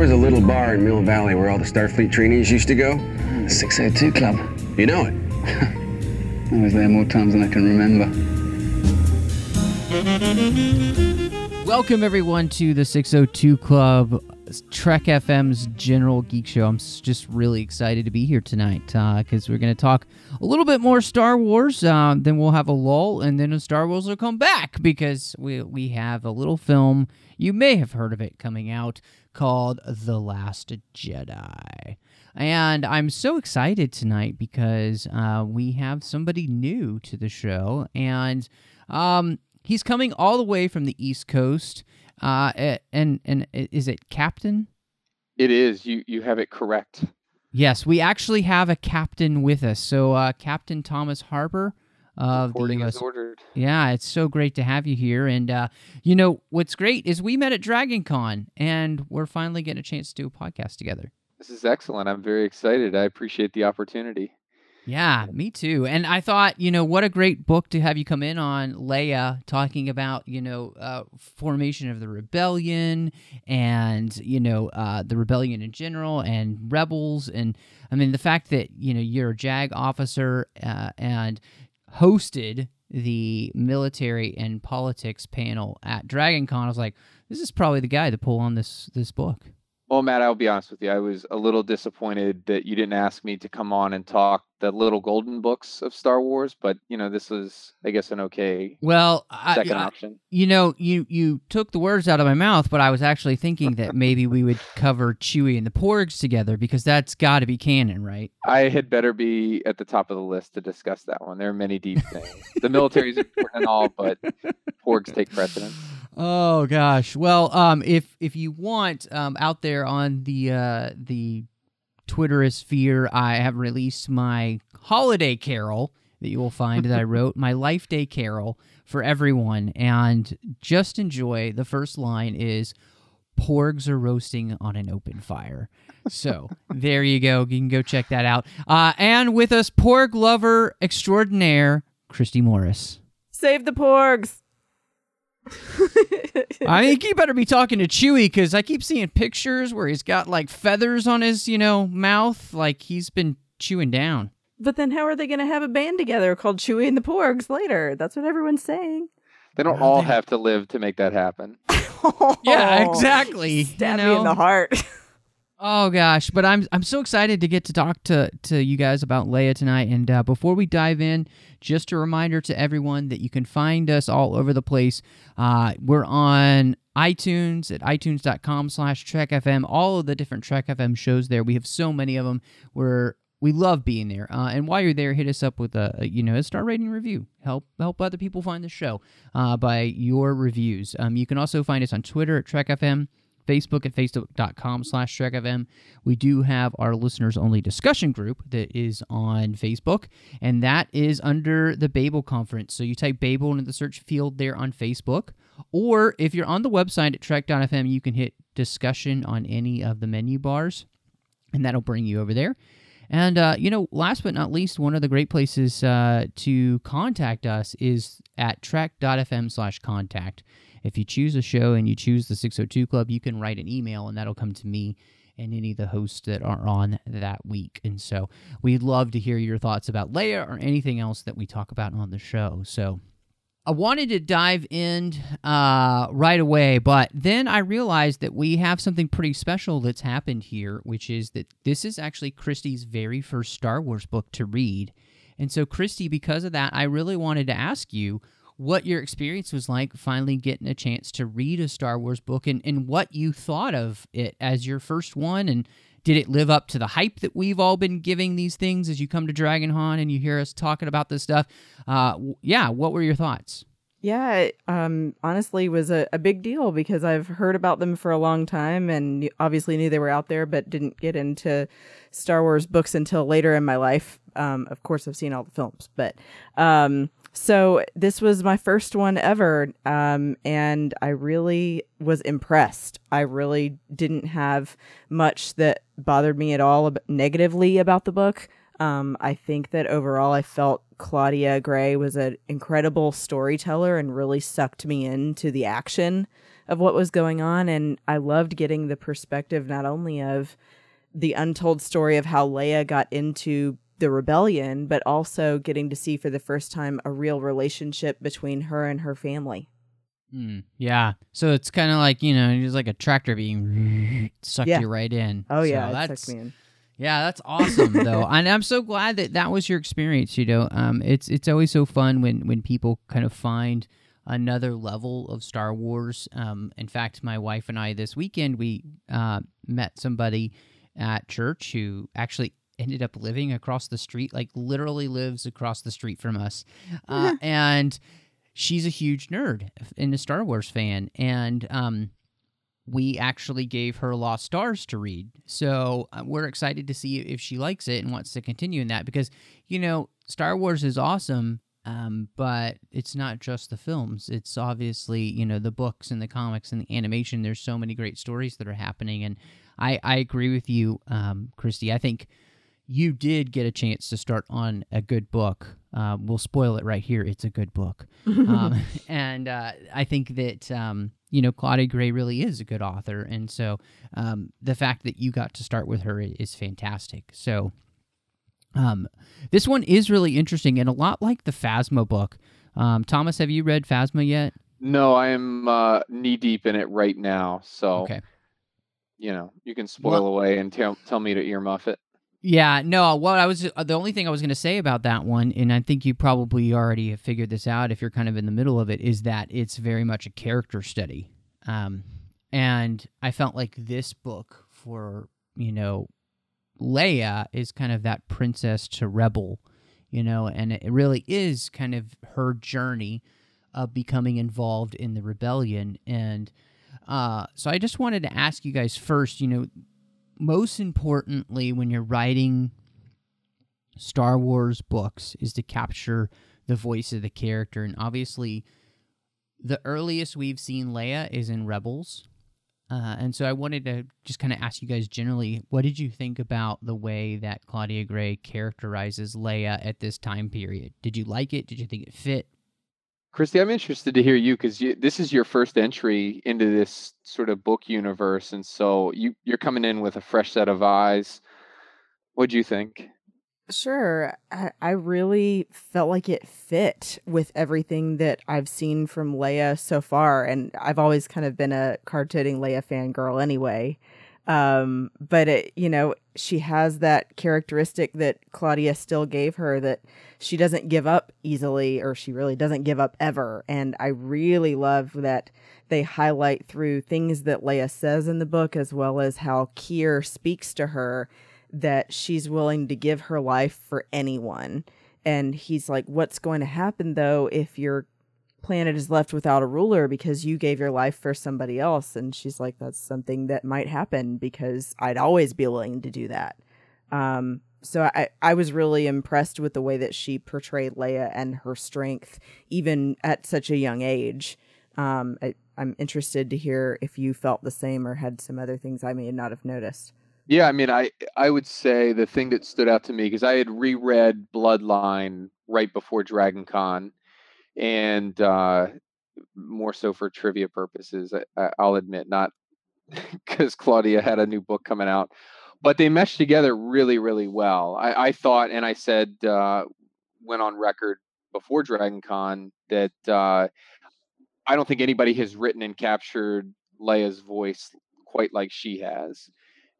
Was a little bar in Mill Valley where all the Starfleet trainees used to go. The 602 Club. You know it. I was there more times than I can remember. Welcome, everyone, to the 602 Club, Trek FM's General Geek Show. I'm just really excited to be here tonight because we're going to talk a little bit more Star Wars. Uh, then we'll have a lull, and then Star Wars will come back because we, we have a little film. You may have heard of it coming out called The Last Jedi. And I'm so excited tonight because uh, we have somebody new to the show. And um, he's coming all the way from the East Coast. Uh, and and is it Captain? It is. You you have it correct. Yes, we actually have a captain with us. So uh, Captain Thomas Harper of the Reporting US is ordered. yeah, it's so great to have you here. And uh, you know what's great is we met at Dragon Con, and we're finally getting a chance to do a podcast together. This is excellent. I'm very excited. I appreciate the opportunity. Yeah, me too. And I thought, you know, what a great book to have you come in on, Leia, talking about, you know, uh, formation of the rebellion and, you know, uh, the rebellion in general and rebels. And I mean, the fact that, you know, you're a JAG officer uh, and hosted the military and politics panel at Dragon Con, I was like, this is probably the guy to pull on this this book. Well, Matt, I'll be honest with you. I was a little disappointed that you didn't ask me to come on and talk the little golden books of Star Wars, but you know, this was, I guess, an okay Well, I, second I- option. You know, you you took the words out of my mouth, but I was actually thinking that maybe we would cover Chewie and the Porgs together because that's got to be canon, right? I had better be at the top of the list to discuss that one. There are many deep things. the military's important and all, but Porgs take precedence. Oh gosh. Well, um, if if you want, um, out there on the uh the Twitterosphere, I have released my holiday carol that you will find that I wrote, my Life Day carol for everyone, and just enjoy. The first line is. Porgs are roasting on an open fire. So there you go. You can go check that out. Uh, and with us, Porg lover extraordinaire, Christy Morris. Save the porgs. I think you better be talking to Chewie because I keep seeing pictures where he's got like feathers on his, you know, mouth, like he's been chewing down. But then how are they going to have a band together called Chewie and the Porgs later? That's what everyone's saying. They don't all they- have to live to make that happen. Yeah, exactly. you Stab me in the heart. Oh gosh, but I'm I'm so excited to get to talk to to you guys about Leia tonight. And uh, before we dive in, just a reminder to everyone that you can find us all over the place. Uh, we're on iTunes at itunes.com/slash Trek FM. All of the different Trek FM shows there. We have so many of them. We're we love being there. Uh, and while you're there, hit us up with a, a, you know a star rating review. Help help other people find the show uh, by your reviews. Um, you can also find us on Twitter at Trek FM. Facebook at facebook.com slash TrekFM. We do have our listeners only discussion group that is on Facebook, and that is under the Babel Conference. So you type Babel into the search field there on Facebook, or if you're on the website at Trek.fm, you can hit discussion on any of the menu bars, and that'll bring you over there. And, uh, you know, last but not least, one of the great places uh, to contact us is at trek.fm slash contact. If you choose a show and you choose the 602 Club, you can write an email and that'll come to me and any of the hosts that are on that week. And so we'd love to hear your thoughts about Leia or anything else that we talk about on the show. So I wanted to dive in uh, right away, but then I realized that we have something pretty special that's happened here, which is that this is actually Christy's very first Star Wars book to read. And so, Christy, because of that, I really wanted to ask you what your experience was like finally getting a chance to read a Star Wars book and, and what you thought of it as your first one. And did it live up to the hype that we've all been giving these things as you come to Dragon Con and you hear us talking about this stuff? Uh, yeah, what were your thoughts? Yeah, it, um, honestly, was a, a big deal because I've heard about them for a long time and obviously knew they were out there, but didn't get into Star Wars books until later in my life. Um, of course, I've seen all the films, but um, so this was my first one ever, um, and I really was impressed. I really didn't have much that bothered me at all ab- negatively about the book. Um, I think that overall, I felt Claudia Gray was an incredible storyteller and really sucked me into the action of what was going on. And I loved getting the perspective not only of the untold story of how Leia got into the rebellion, but also getting to see for the first time a real relationship between her and her family. Mm, yeah. So it's kind of like you know, it's like a tractor being sucked Yeah. you right in. Oh So yeah, that's. Yeah, that's awesome though, and I'm so glad that that was your experience. You know, um, it's it's always so fun when when people kind of find another level of Star Wars. Um, in fact, my wife and I this weekend we uh, met somebody at church who actually ended up living across the street, like literally lives across the street from us, uh, and she's a huge nerd and a Star Wars fan, and um, we actually gave her Lost Stars to read. So uh, we're excited to see if she likes it and wants to continue in that because, you know, Star Wars is awesome, um, but it's not just the films. It's obviously, you know, the books and the comics and the animation. There's so many great stories that are happening. And I, I agree with you, um, Christy. I think you did get a chance to start on a good book. Uh, we'll spoil it right here. It's a good book. um, and uh, I think that um, you know Claudia Gray really is a good author, and so um, the fact that you got to start with her is fantastic. So um, this one is really interesting and a lot like the Phasma book. Um, Thomas, have you read Phasma yet? No, I am uh, knee deep in it right now. So, Okay. you know, you can spoil away and tell tell me to earmuff it. Yeah, no. What I was the only thing I was going to say about that one, and I think you probably already have figured this out if you're kind of in the middle of it, is that it's very much a character study. Um, and I felt like this book for you know Leia is kind of that princess to rebel, you know, and it really is kind of her journey of becoming involved in the rebellion. And uh, so I just wanted to ask you guys first, you know, most importantly, when you're writing Star Wars books, is to capture the voice of the character. And obviously, the earliest we've seen Leia is in Rebels. Uh, and so I wanted to just kind of ask you guys generally, what did you think about the way that Claudia Gray characterizes Leia at this time period? Did you like it? Did you think it fit? Christy, I'm interested to hear you because this is your first entry into this sort of book universe, and so you you're coming in with a fresh set of eyes. What do you think? Sure. I, I really felt like it fit with everything that I've seen from Leia so far. And I've always kind of been a card toting Leia fangirl anyway. Um, but it, you know, she has that characteristic that Claudia still gave her that she doesn't give up easily, or she really doesn't give up ever. And I really love that they highlight through things that Leia says in the book, as well as how Kier speaks to her that she's willing to give her life for anyone. And he's like, What's going to happen though if your planet is left without a ruler because you gave your life for somebody else? And she's like, That's something that might happen because I'd always be willing to do that. Um, so I, I was really impressed with the way that she portrayed Leia and her strength, even at such a young age. Um, I, I'm interested to hear if you felt the same or had some other things I may not have noticed. Yeah, I mean, I I would say the thing that stood out to me because I had reread Bloodline right before Dragon Con, and uh, more so for trivia purposes. I, I'll admit, not because Claudia had a new book coming out, but they meshed together really, really well. I, I thought, and I said, uh, went on record before Dragon Con that uh, I don't think anybody has written and captured Leia's voice quite like she has.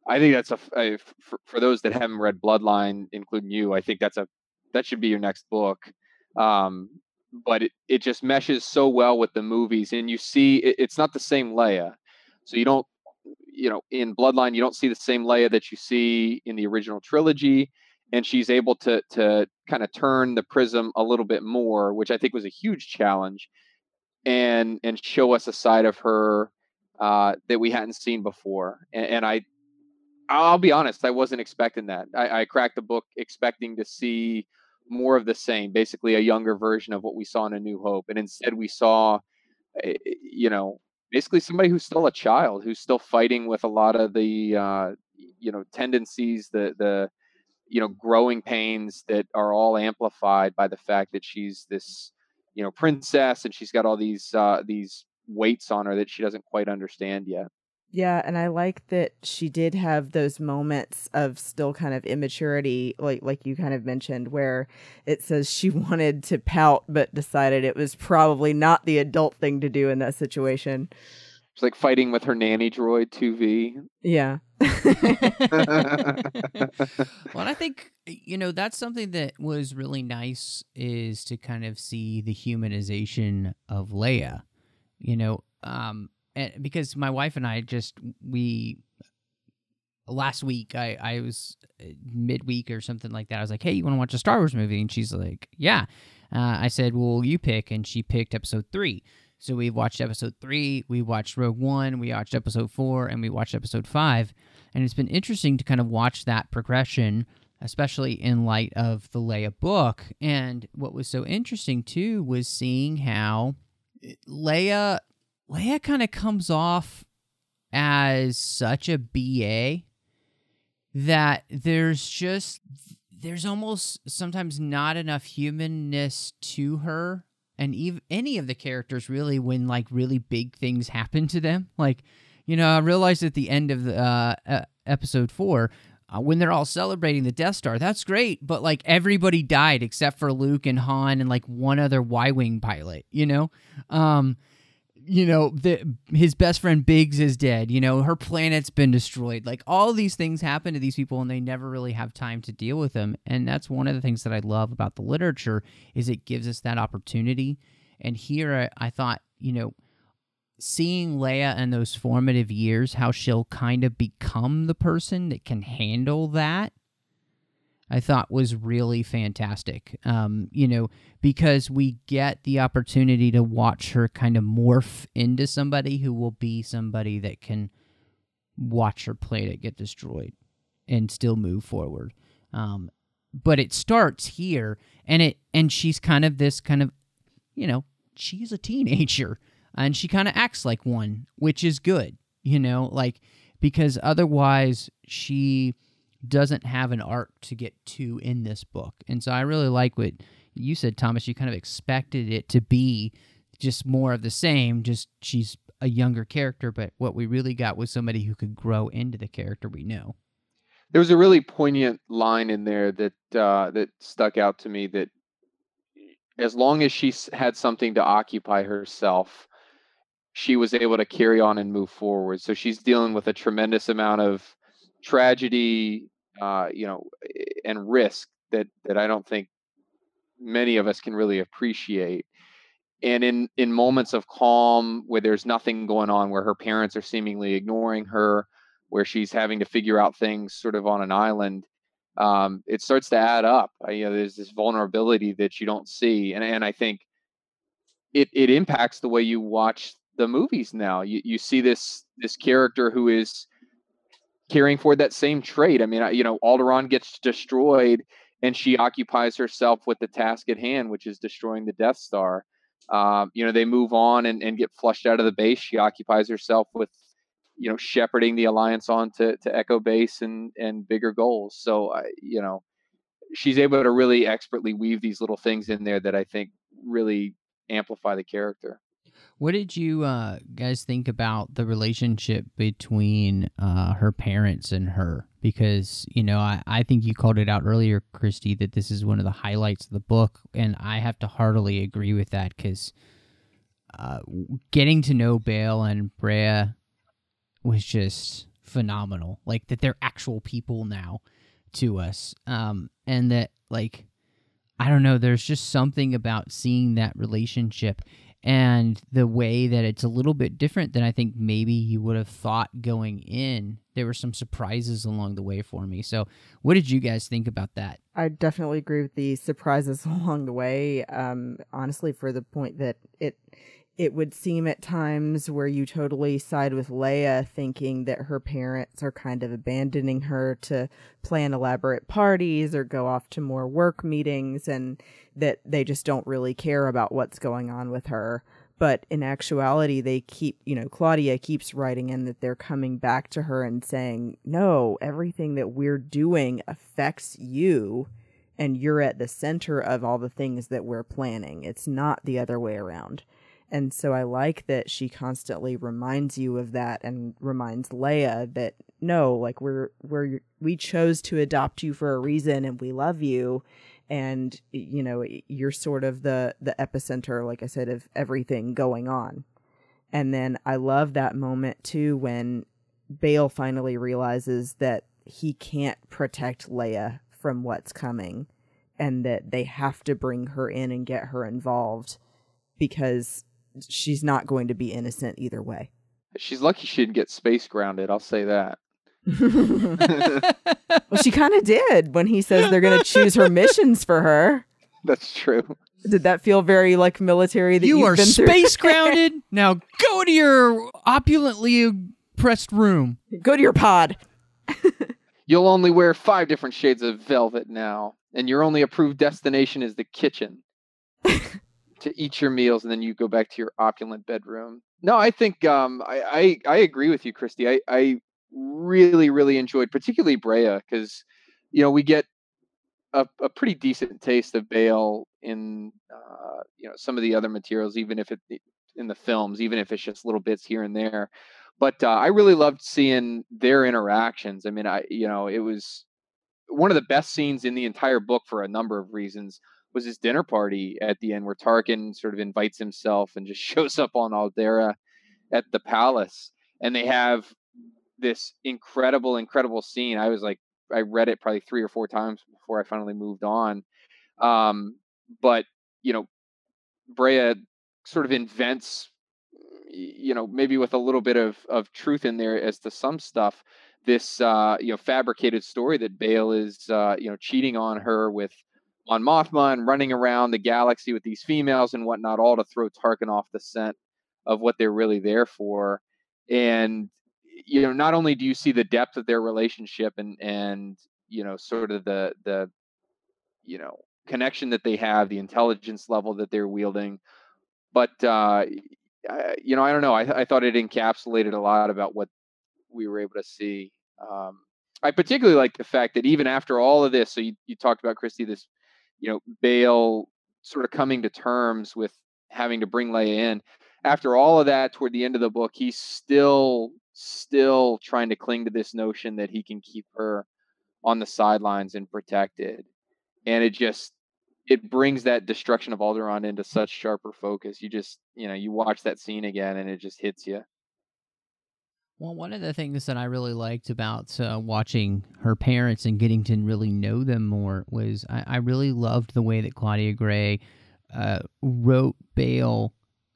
I think that's a, a for, for those that haven't read Bloodline, including you. I think that's a that should be your next book. Um, but it, it just meshes so well with the movies, and you see it, it's not the same Leia. So you don't, you know, in Bloodline you don't see the same Leia that you see in the original trilogy, and she's able to to kind of turn the prism a little bit more, which I think was a huge challenge. and and show us a side of her uh, that we hadn't seen before. And, and I, I'll be honest, I wasn't expecting that. I, I cracked the book expecting to see more of the same, basically a younger version of what we saw in A New Hope, and instead we saw, eh, eh, you know, basically somebody who's still a child, who's still fighting with a lot of the, uh, you know, tendencies, the the, you know, growing pains that are all amplified by the fact that she's this, you know, princess and she's got all these uh, these weights on her that she doesn't quite understand yet. Yeah, and I like that she did have those moments of still kind of immaturity, like like you kind of mentioned, where it says she wanted to pout but decided it was probably not the adult thing to do in that situation. It's like fighting with her nanny droid 2V. Yeah. well, I think you know that's something that was really nice is to kind of see the humanization of Leia. You know, um, and because my wife and I just we last week I I was uh, midweek or something like that. I was like, "Hey, you want to watch a Star Wars movie?" And she's like, "Yeah." Uh, I said, "Well, you pick," and she picked Episode Three. So we watched Episode Three, we watched Rogue One, we watched Episode Four, and we watched Episode Five. And it's been interesting to kind of watch that progression, especially in light of the Leia book. And what was so interesting too was seeing how Leia Leia kind of comes off as such a BA that there's just there's almost sometimes not enough humanness to her and even any of the characters really when like really big things happen to them. Like you know i realized at the end of the uh, episode 4 uh, when they're all celebrating the death star that's great but like everybody died except for luke and han and like one other y-wing pilot you know? Um you know the, his best friend biggs is dead you know her planet's been destroyed. Like all these things happen to these people and they never really have time to deal with them. And that's one of the things that i love about the literature is it gives us that opportunity. And here i, I thought you know seeing leia in those formative years how she'll kind of become the person that can handle that I thought was really fantastic. Um, you know, because we get the opportunity to watch her kind of morph into somebody who will be somebody that can watch her planet get destroyed and still move forward. Um, but it starts here, and it and she's kind of this kind of, you know, she's a teenager, and she kind of acts like one, which is good. You know, like because otherwise she doesn't have an arc to get to in this book. And so I really like what you said, Thomas. You kind of expected it to be just more of the same, just she's a younger character, but what we really got was somebody who could grow into the character we know. There was a really poignant line in there that uh, that stuck out to me. That as long as she had something to occupy herself, she was able to carry on and move forward. So she's dealing with a tremendous amount of tragedy, uh, you know, and risk that that I don't think many of us can really appreciate. And in in moments of calm where there's nothing going on, where her parents are seemingly ignoring her, where she's having to figure out things sort of on an island, um, it starts to add up. You know, there's this vulnerability that you don't see, and and I think it it impacts the way you watch the movies now. You you see this this character who is carrying forward that same trait. I mean, you know, Alderaan gets destroyed, and she occupies herself with the task at hand, which is destroying the Death Star. Um, you know, they move on and, and get flushed out of the base. She occupies herself with, you know, shepherding the alliance on to, to Echo Base and and bigger goals. So, you know, she's able to really expertly weave these little things in there that I think really amplify the character. What did you uh, guys think about the relationship between uh, her parents and her? Because, you know, I, I think you called it out earlier, Christy, that this is one of the highlights of the book. And I have to heartily agree with that because uh, getting to know Bail and Breha was just phenomenal. Like, that they're actual people now to us. Um, and that, like, I don't know, there's just something about seeing that relationship and the way that it's a little bit different than I think maybe you would have thought going in. There were some surprises along the way for me. So, what did you guys think about that? I definitely agree with the surprises along the way. Um, honestly, for the point that it it would seem at times where you totally side with Leia, thinking that her parents are kind of abandoning her to plan elaborate parties or go off to more work meetings, and that they just don't really care about what's going on with her. But in actuality, they keep, you know, Claudia keeps writing in that they're coming back to her and saying, no, everything that we're doing affects you and you're at the center of all the things that we're planning. It's not the other way around. And so I like that she constantly reminds you of that and reminds Leia that no, like we're we're we chose to adopt you for a reason and we love you and you know you're sort of the the epicenter like I said of everything going on. And then I love that moment too when Bail finally realizes that he can't protect Leia from what's coming and that they have to bring her in and get her involved because she's not going to be innocent either way. She's lucky she didn't get space grounded. I'll say that. well, she kind of did when he says they're going to choose her missions for her. That's true. Did that feel very like military? That you you've are been space grounded. now go to your opulently pressed room. Go to your pod. You'll only wear five different shades of velvet now, and your only approved destination is the kitchen to eat your meals, and then you go back to your opulent bedroom. No, I think um, I, I I agree with you, Christy. I I really really enjoyed, particularly Breha, because you know we get a, a pretty decent taste of Bail in uh, you know some of the other materials, even if it in the films, even if it's just little bits here and there. But uh, I really loved seeing their interactions. I mean, I you know it was one of the best scenes in the entire book for a number of reasons was his dinner party at the end where Tarkin sort of invites himself and just shows up on Alderaan at the palace and they have this incredible incredible scene. I was like I read it probably 3 or 4 times before I finally moved on. Um, but you know Breha sort of invents you know maybe with a little bit of of truth in there as to some stuff this uh you know fabricated story that Bail is uh you know cheating on her with Mon Mothma and running around the galaxy with these females and whatnot, all to throw Tarkin off the scent of what they're really there for. And you know, not only do you see the depth of their relationship and and you know, sort of the the you know connection that they have, the intelligence level that they're wielding, but uh, you know, I don't know. I, I thought it encapsulated a lot about what we were able to see. Um, I particularly like the fact that even after all of this, so you, you talked about Christy, this you know, Bail sort of coming to terms with having to bring Leia in. After all of that, toward the end of the book, he's still still trying to cling to this notion that he can keep her on the sidelines and protected. And it just it brings that destruction of Alderaan into such sharper focus. You just, you know, you watch that scene again and it just hits you. Well, one of the things that I really liked about uh, watching her parents and getting to really know them more was I, I really loved the way that Claudia Gray uh, wrote Bail,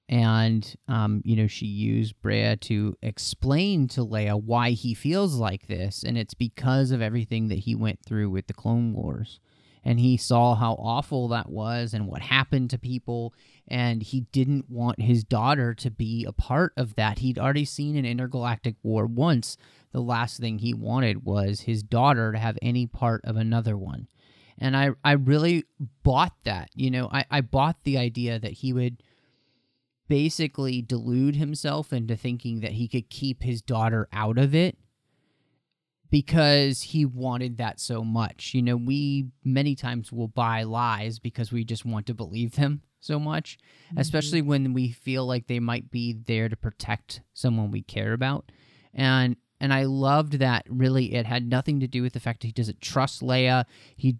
and um, you know she used Breha to explain to Leia why he feels like this, and it's because of everything that he went through with the Clone Wars and he saw how awful that was and what happened to people and he didn't want his daughter to be a part of that. He'd already seen an intergalactic war once. The last thing he wanted was his daughter to have any part of another one. And i i really bought that you know i i bought the idea that he would basically delude himself into thinking that he could keep his daughter out of it because he wanted that so much. You know, we many times will buy lies because we just want to believe them so much, mm-hmm. especially when we feel like they might be there to protect someone we care about. And and I loved that really it had nothing to do with the fact that he doesn't trust Leia. He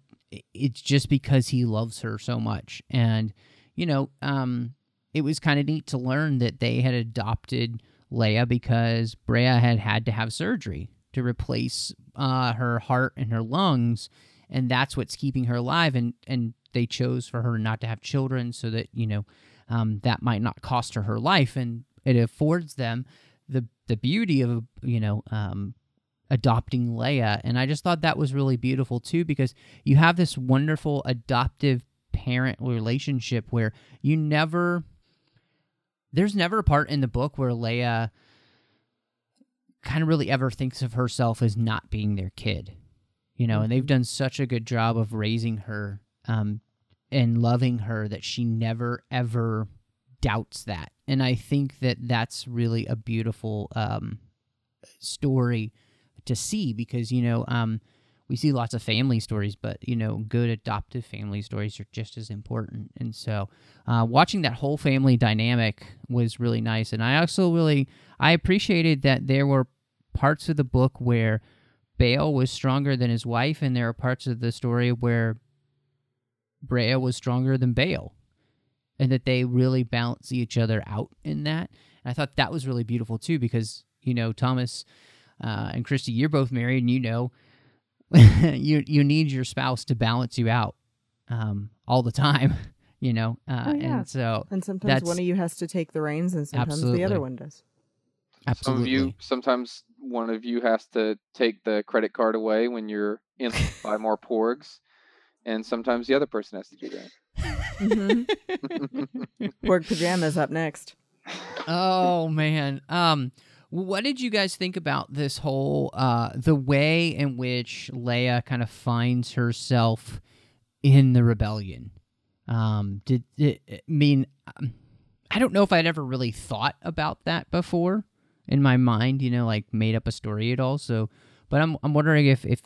it's just because he loves her so much. And you know, um it was kind of neat to learn that they had adopted Leia because Breha had had to have surgery to replace uh, her heart and her lungs, and that's what's keeping her alive. And and they chose for her not to have children so that you know um, that might not cost her her life, and it affords them the the beauty of you know um, adopting Leia, and I just thought that was really beautiful too because you have this wonderful adoptive parent relationship where you never there's never a part in the book where Leia kind of really ever thinks of herself as not being their kid. You know, and they've done such a good job of raising her um, and loving her that she never ever doubts that. And I think that that's really a beautiful um, story to see because, you know, um, we see lots of family stories, but you know, good adoptive family stories are just as important. And so, uh, watching that whole family dynamic was really nice. And I also really I appreciated that there were parts of the book where Bail was stronger than his wife, and there are parts of the story where Breha was stronger than Bail, and that they really balance each other out in that. And I thought that was really beautiful too, because you know Thomas uh, and Christy, you're both married, and you know you you need your spouse to balance you out um, all the time, you know. Uh, Oh, yeah. And so And sometimes one of you has to take the reins, and sometimes the other one does. Some of you, sometimes one of you has to take the credit card away when you're in to buy more porgs, and sometimes the other person has to do that. Mm-hmm. Porg pajamas up next. oh man um what did you guys think about this whole uh the way in which leia kind of finds herself in the rebellion um did it I mean um, i don't know if i'd ever really thought about that before in my mind you know like made up a story at all. So but i'm i'm wondering if if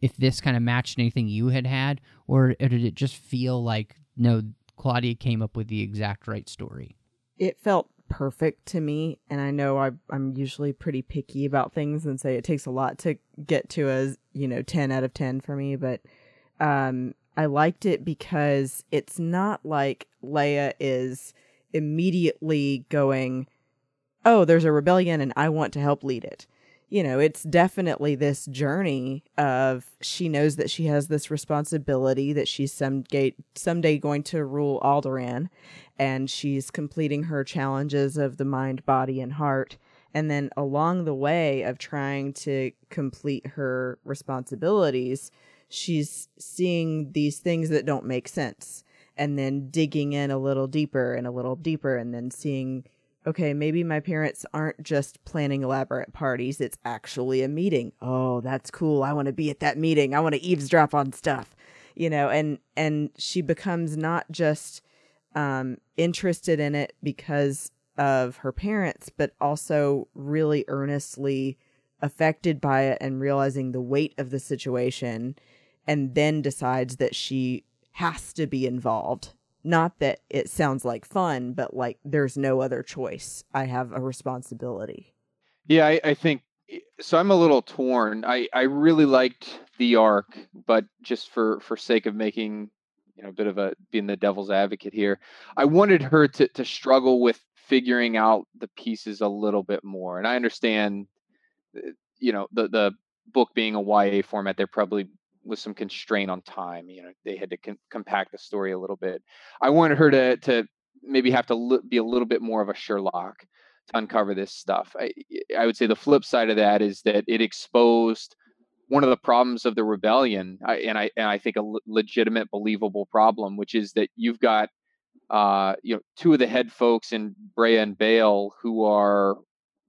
if this kind of matched anything you had had or, or did it just feel like no claudia came up with the exact right story? It felt perfect to me, and I know I, I'm usually pretty picky about things and say it takes a lot to get to a you know ten out of ten for me, but um, I liked it because it's not like Leia is immediately going, "Oh, there's a rebellion, and I want to help lead it." You know, it's definitely this journey of she knows that she has this responsibility that she's some someday someday going to rule Alderaan, and she's completing her challenges of the mind, body, and heart. And then along the way of trying to complete her responsibilities, she's seeing these things that don't make sense and then digging in a little deeper and a little deeper and then seeing okay maybe my parents aren't just planning elaborate parties it's actually a meeting oh that's cool i want to be at that meeting i want to eavesdrop on stuff you know and and she becomes not just um interested in it because of her parents but also really earnestly affected by it and realizing the weight of the situation and then decides that she has to be involved. Not that it sounds like fun, but like there's no other choice. I have a responsibility. Yeah, I, I think so. I'm a little torn. I, I really liked the arc, but just for for sake of making you know a bit of a being the devil's advocate here, I wanted her to to struggle with figuring out the pieces a little bit more. And I understand, uh, you know, the the book being a YA format, they're probably was some constraint on time. You know, they had to com- compact the story a little bit. I wanted her to to maybe have to li- be a little bit more of a Sherlock to uncover this stuff. I, I would say the flip side of that is that it exposed one of the problems of the rebellion, I, and I and I think a le- legitimate, believable problem, which is that you've got uh, you know two of the head folks in Breha and Bail who are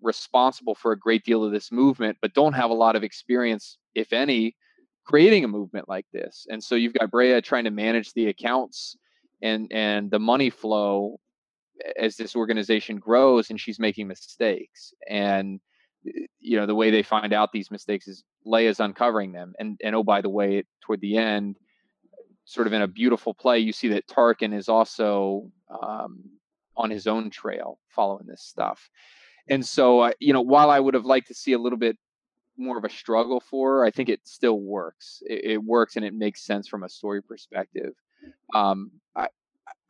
responsible for a great deal of this movement, but don't have a lot of experience, if any, creating a movement like this. And so you've got Breha trying to manage the accounts and and the money flow as this organization grows and she's making mistakes and you know the way they find out these mistakes is Leia's uncovering them and and oh by the way toward the end sort of in a beautiful play you see that Tarkin is also um, on his own trail following this stuff and so uh, you know while I would have liked to see a little bit more of a struggle for I think it still works it, it works and it makes sense from a story perspective um, I,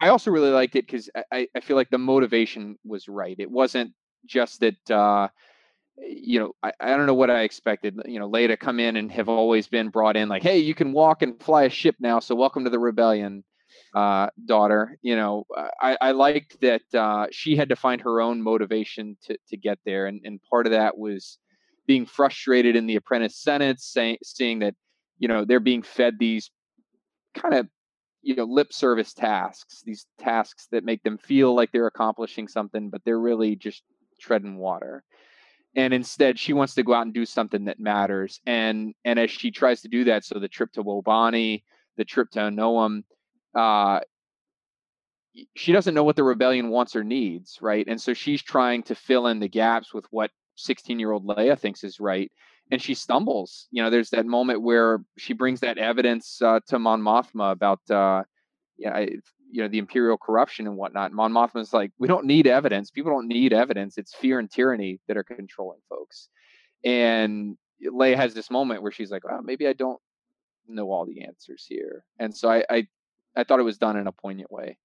I also really liked it because I, I feel like the motivation was right. It wasn't just that, uh, you know, I, I don't know what I expected. You know, Leia to come in and have always been brought in like, hey, you can walk and fly a ship now, so welcome to the rebellion. uh, daughter. You know, I, I liked that uh, she had to find her own motivation to to get there, and and part of that was being frustrated in the apprentice senate, saying seeing that you know they're being fed these kind of you know lip service tasks, these tasks that make them feel like they're accomplishing something, but they're really just treading water. And instead she wants to go out and do something that matters. And and as she tries to do that so the trip to wobani the trip to Anoam, uh she doesn't know what the rebellion wants or needs right? And so she's trying to fill in the gaps with what 16 year old leia thinks is right and she stumbles you know there's that moment where she brings that evidence uh, to mon mothma about uh yeah you know the imperial corruption and whatnot. Mon Mothma's like, we don't need evidence. People don't need evidence. It's fear and tyranny that are controlling folks. And Leia has this moment where she's like, well, maybe I don't know all the answers here. And so I, I, I thought it was done in a poignant way.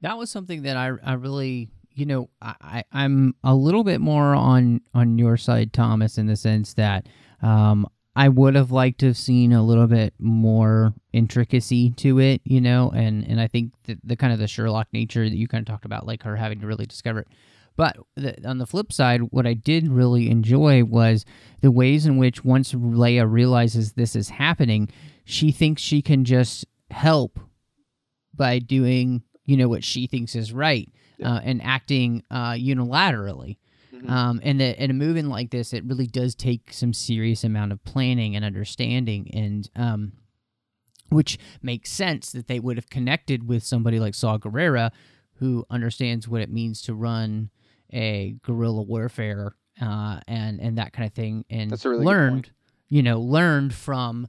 That was something that I, I really, you know, I, I'm a little bit more on on your side, Thomas, in the sense that um, I would have liked to have seen a little bit more intricacy to it, you know, and and I think the, the kind of the Sherlock nature that you kind of talked about, like her having to really discover it. But the, on the flip side, what I did really enjoy was the ways in which once Leia realizes this is happening, she thinks she can just help by doing, you know, what she thinks is right yeah. uh, and acting uh, unilaterally. Mm-hmm. Um, and that in a movement like this, it really does take some serious amount of planning and understanding, and um, which makes sense that they would have connected with somebody like Saw Gerrera, who understands what it means to run a guerrilla warfare uh, and and that kind of thing, and really learned, you know, learned from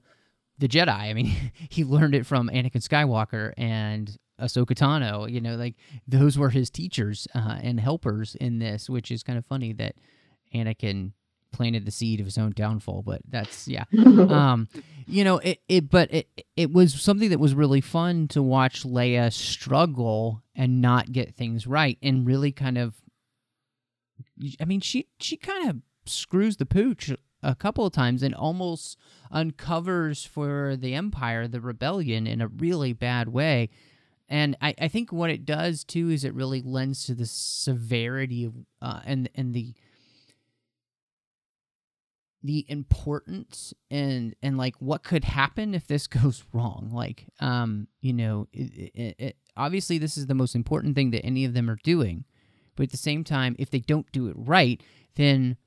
the Jedi. I mean, he learned it from Anakin Skywalker and Ahsoka Tano. You know, like those were his teachers uh, and helpers in this, which is kind of funny that Anakin planted the seed of his own downfall. But that's yeah, um, you know, it, it. But it it was something that was really fun to watch Leia struggle and not get things right, and really kind of. I mean, she she kind of screws the pooch a couple of times and almost uncovers for the Empire the rebellion in a really bad way and I, I think what it does too is it really lends to the severity of uh, and and the the importance and and like what could happen if this goes wrong. Like um you know it, it, it, obviously this is the most important thing that any of them are doing but at the same time if they don't do it right then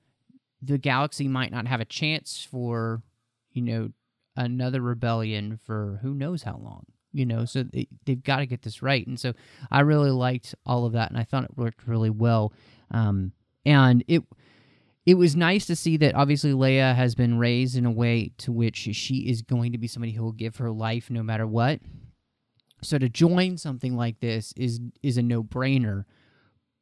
the galaxy might not have a chance for you know another rebellion for who knows how long you know so they, they've got to get this right. And so i really liked all of that and i thought it worked really well. Um, and it it was nice to see that obviously leia has been raised in a way to which she is going to be somebody who will give her life no matter what. So to join something like this is is a no-brainer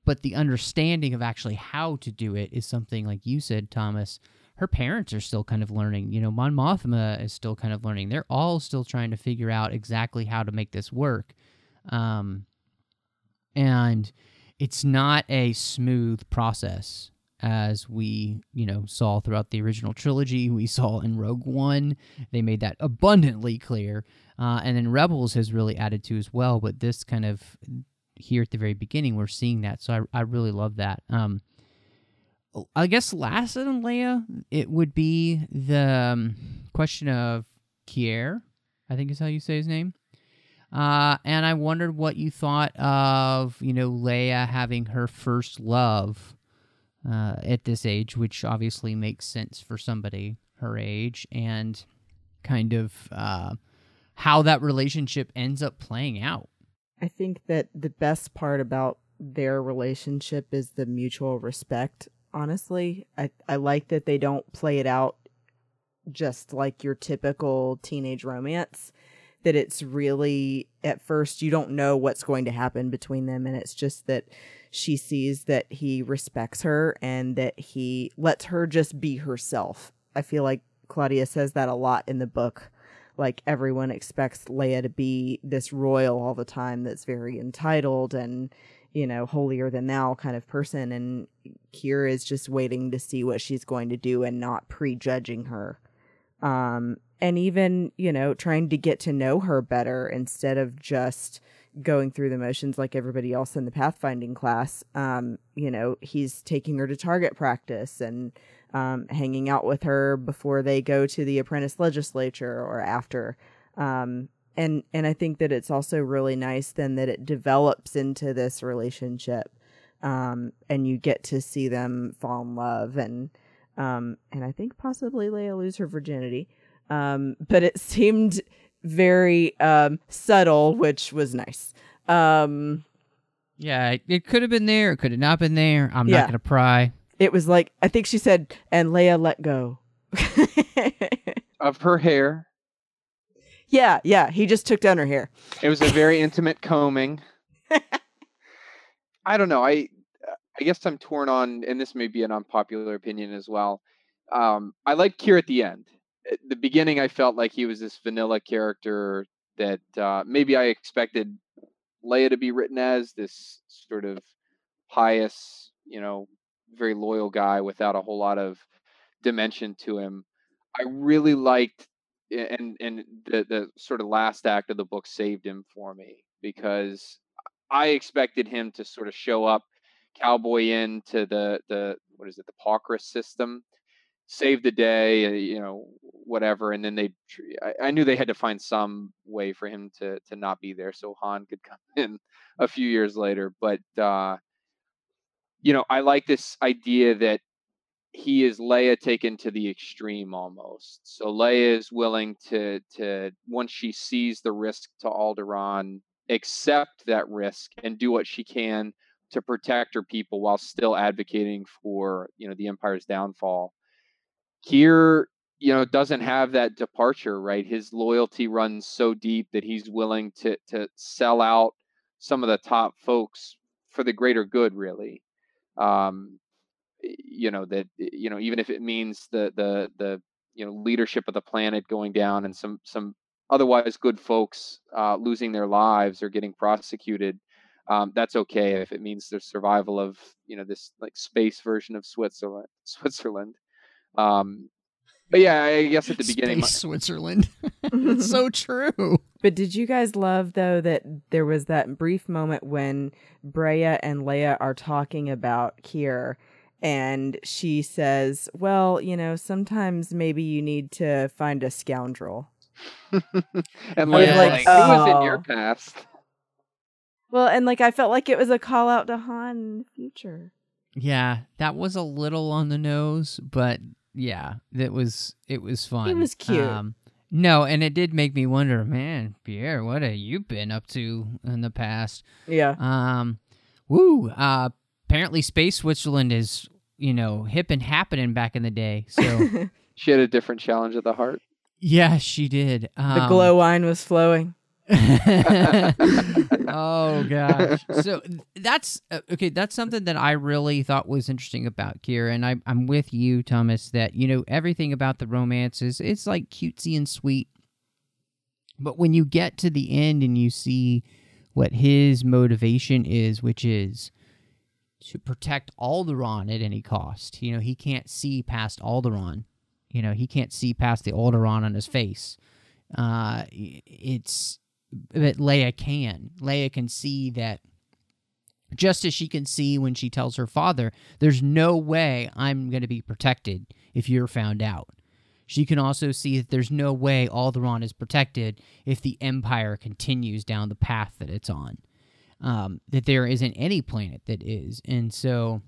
but the understanding of actually how to do it is something like you said thomas her parents are still kind of learning. You know, Mon Mothma is still kind of learning. They're all still trying to figure out exactly how to make this work. Um, and it's not a smooth process as we, you know, saw throughout the original trilogy. We saw in Rogue One. They made that abundantly clear. Uh, and then Rebels has really added to as well. But this kind of here at the very beginning, we're seeing that. So I, I really love that. Um, I guess last on Leia, it would be the um, question of Kier, I think is how you say his name. Uh, and I wondered what you thought of, you know, Leia having her first love uh, at this age, which obviously makes sense for somebody her age, and kind of uh, how that relationship ends up playing out. I think that the best part about their relationship is the mutual respect honestly. I, I like that they don't play it out just like your typical teenage romance. That it's really, at first, you don't know what's going to happen between them. And it's just that she sees that he respects her and that he lets her just be herself. I feel like Claudia says that a lot in the book. Like everyone expects Leia to be this royal all the time that's very entitled and you know, holier than thou kind of person. And Kira is just waiting to see what she's going to do and not prejudging her. Um, and even you know trying to get to know her better instead of just going through the motions like everybody else in the pathfinding class um, you know he's taking her to target practice and um, hanging out with her before they go to the apprentice legislature or after um, and and i think that it's also really nice then that it develops into this relationship um, and you get to see them fall in love and um, and i think possibly leia lose her virginity um, but it seemed very um, subtle, which was nice. Um, Yeah, it- it could have been there. It could have not been there. I'm Yeah. not gonna pry. it was like I think she said, "And Leia let go." Of her hair. Yeah, yeah. He just took down her hair. It was a very intimate combing. I don't know. I I guess I'm torn on, and this may be an unpopular opinion as well. Um, I like Kier at the end. At the beginning, I felt like he was this vanilla character that uh, maybe I expected Leia to be written as this sort of pious, you know, very loyal guy without a whole lot of dimension to him. I really liked and and the the sort of last act of the book saved him for me because I expected him to sort of show up, cowboy into the the what is it the Paucris system, save the day, uh, you know whatever, and then they I, I knew they had to find some way for him to to not be there so Han could come in a few years later, but uh, you know I like this idea that he is Leia taken to the extreme almost. So Leia is willing to to once she sees the risk to Alderaan, accept that risk and do what she can to protect her people while still advocating for you know the Empire's downfall. Kier, you know, doesn't have that departure, right? His loyalty runs so deep that he's willing to to sell out some of the top folks for the greater good, really. Um, you know that you know even if it means the the the you know leadership of the planet going down and some some otherwise good folks uh, losing their lives or getting prosecuted um, that's okay if it means the survival of you know this like space version of switzerland switzerland um, but yeah i guess at the beginning Space Switzerland. it's so true. But did you guys love though that there was that brief moment when Breha and Leia are talking about Kier and she says, "Well, you know, sometimes maybe you need to find a scoundrel." and I was like, like, like who was in your oh. past Well, and like I felt like it was a call out to Han in the future. Yeah, that was a little on the nose, but yeah, that was it was fun. It was cute. Um, no, and it did make me wonder, man, Pierre, what have you been up to in the past? Yeah. Um, woo. Uh, apparently, Space Switzerland is you know hip and happening back in the day. So she had a different challenge at the heart yeah, she did. Um, the glow wine was flowing. oh gosh. So that's uh, okay. That's something that I really thought was interesting about Kira, and I, I'm with you, Thomas. That you know everything about the romance is it's like cutesy and sweet, but when you get to the end and you see what his motivation is, which is to protect Alderaan at any cost. You know, he can't see past Alderaan. You know, he can't see past the Alderaan on his face. Uh, it's but Leia can. Leia can see that just as she can see when she tells her father, there's no way I'm going to be protected if you're found out. She can also see that there's no way Alderaan is protected if the Empire continues down the path that it's on. Um, that there isn't any planet that is. And so,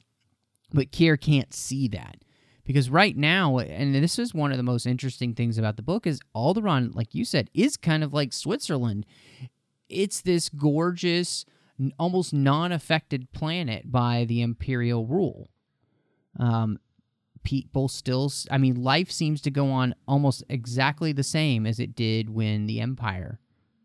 but Kier can't see that. Because right now, and this is one of the most interesting things about the book, is Alderaan, like you said, is kind of like Switzerland. It's this gorgeous, almost non-affected planet by the Imperial rule. Um, people still, i mean, life seems to go on almost exactly the same as it did when the Empire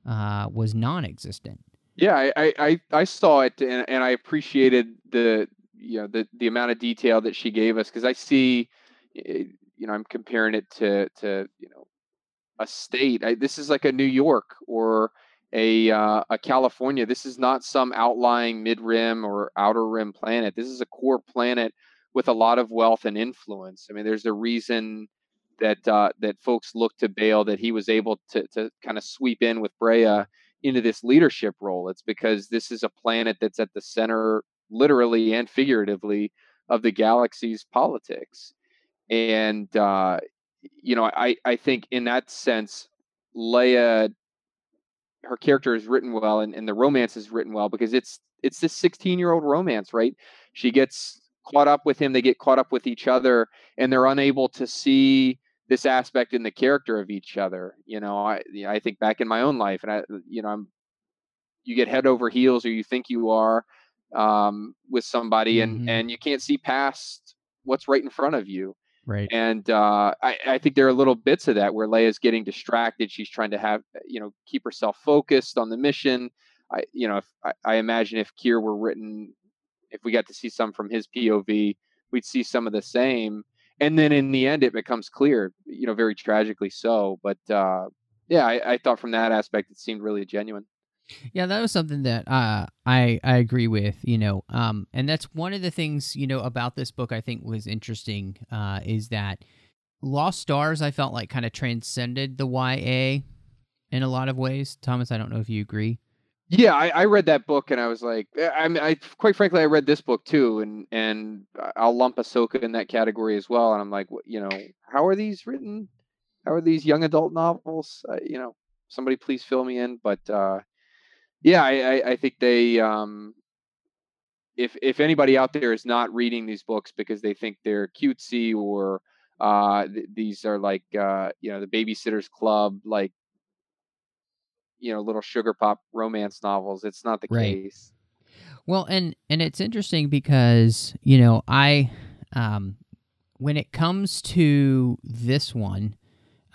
uh, was non-existent. Yeah, I I, I, saw it and, and I appreciated the you know the the amount of detail that she gave us because I see eh, you know I'm comparing it to to you know a state. I, this is like a New York or a uh, a California. This is not some outlying mid rim or outer rim planet. This is a core planet with a lot of wealth and influence. I mean, there's a reason that uh, that folks look to Bail that he was able to to kind of sweep in with Breha into this leadership role. It's because this is a planet that's at the center, literally and figuratively, of the galaxy's politics. And uh, you know, I I think in that sense, Leia, her character is written well, and, and the romance is written well because it's it's this 16 year old romance, right? She gets caught up with him, they get caught up with each other, and they're unable to see this aspect in the character of each other. You know, I I think back in my own life, and I you know I'm you get head over heels, or you think you are um, with somebody, and Mhm. and you can't see past what's right in front of you. Right. And uh, I, I think there are little bits of that where Leia's getting distracted. She's trying to have, you know, keep herself focused on the mission. I, you know, if, I, I imagine if Kier were written, if we got to see some from his POV, we'd see some of the same. And then in the end, it becomes clear, you know, very tragically so. But uh, yeah, I, I thought from that aspect, it seemed really genuine. Yeah, that was something that uh, I I agree with. You know, um, and that's one of the things you know about this book I think was interesting uh, is that Lost Stars I felt like kind of transcended the YA in a lot of ways. Thomas, I don't know if you agree. Yeah, I, I read that book and I was like, eh, I mean, I quite frankly, I read this book too, and and I'll lump Ahsoka in that category as well. And I'm like, you know, how are these written? How are these young adult novels? Uh, you know, somebody please fill me in. But uh, yeah, I, I, I think they, um, if if anybody out there is not reading these books because they think they're cutesy or uh, th- these are like uh, you know the Babysitters Club, like you know little sugar pop romance novels, it's not the Right. case. Well, and and it's interesting because you know I, um, when it comes to this one,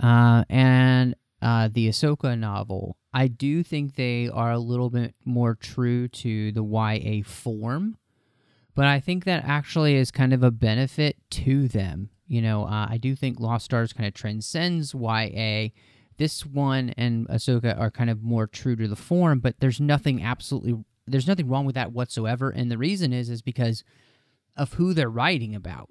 uh, and uh, the Ahsoka novel, I do think they are a little bit more true to the YA form, but I think that actually is kind of a benefit to them. You know, uh, I do think Lost Stars kind of transcends YA. This one and Ahsoka are kind of more true to the form, but there's nothing absolutely there's nothing wrong with that whatsoever. And the reason is is because of who they're writing about.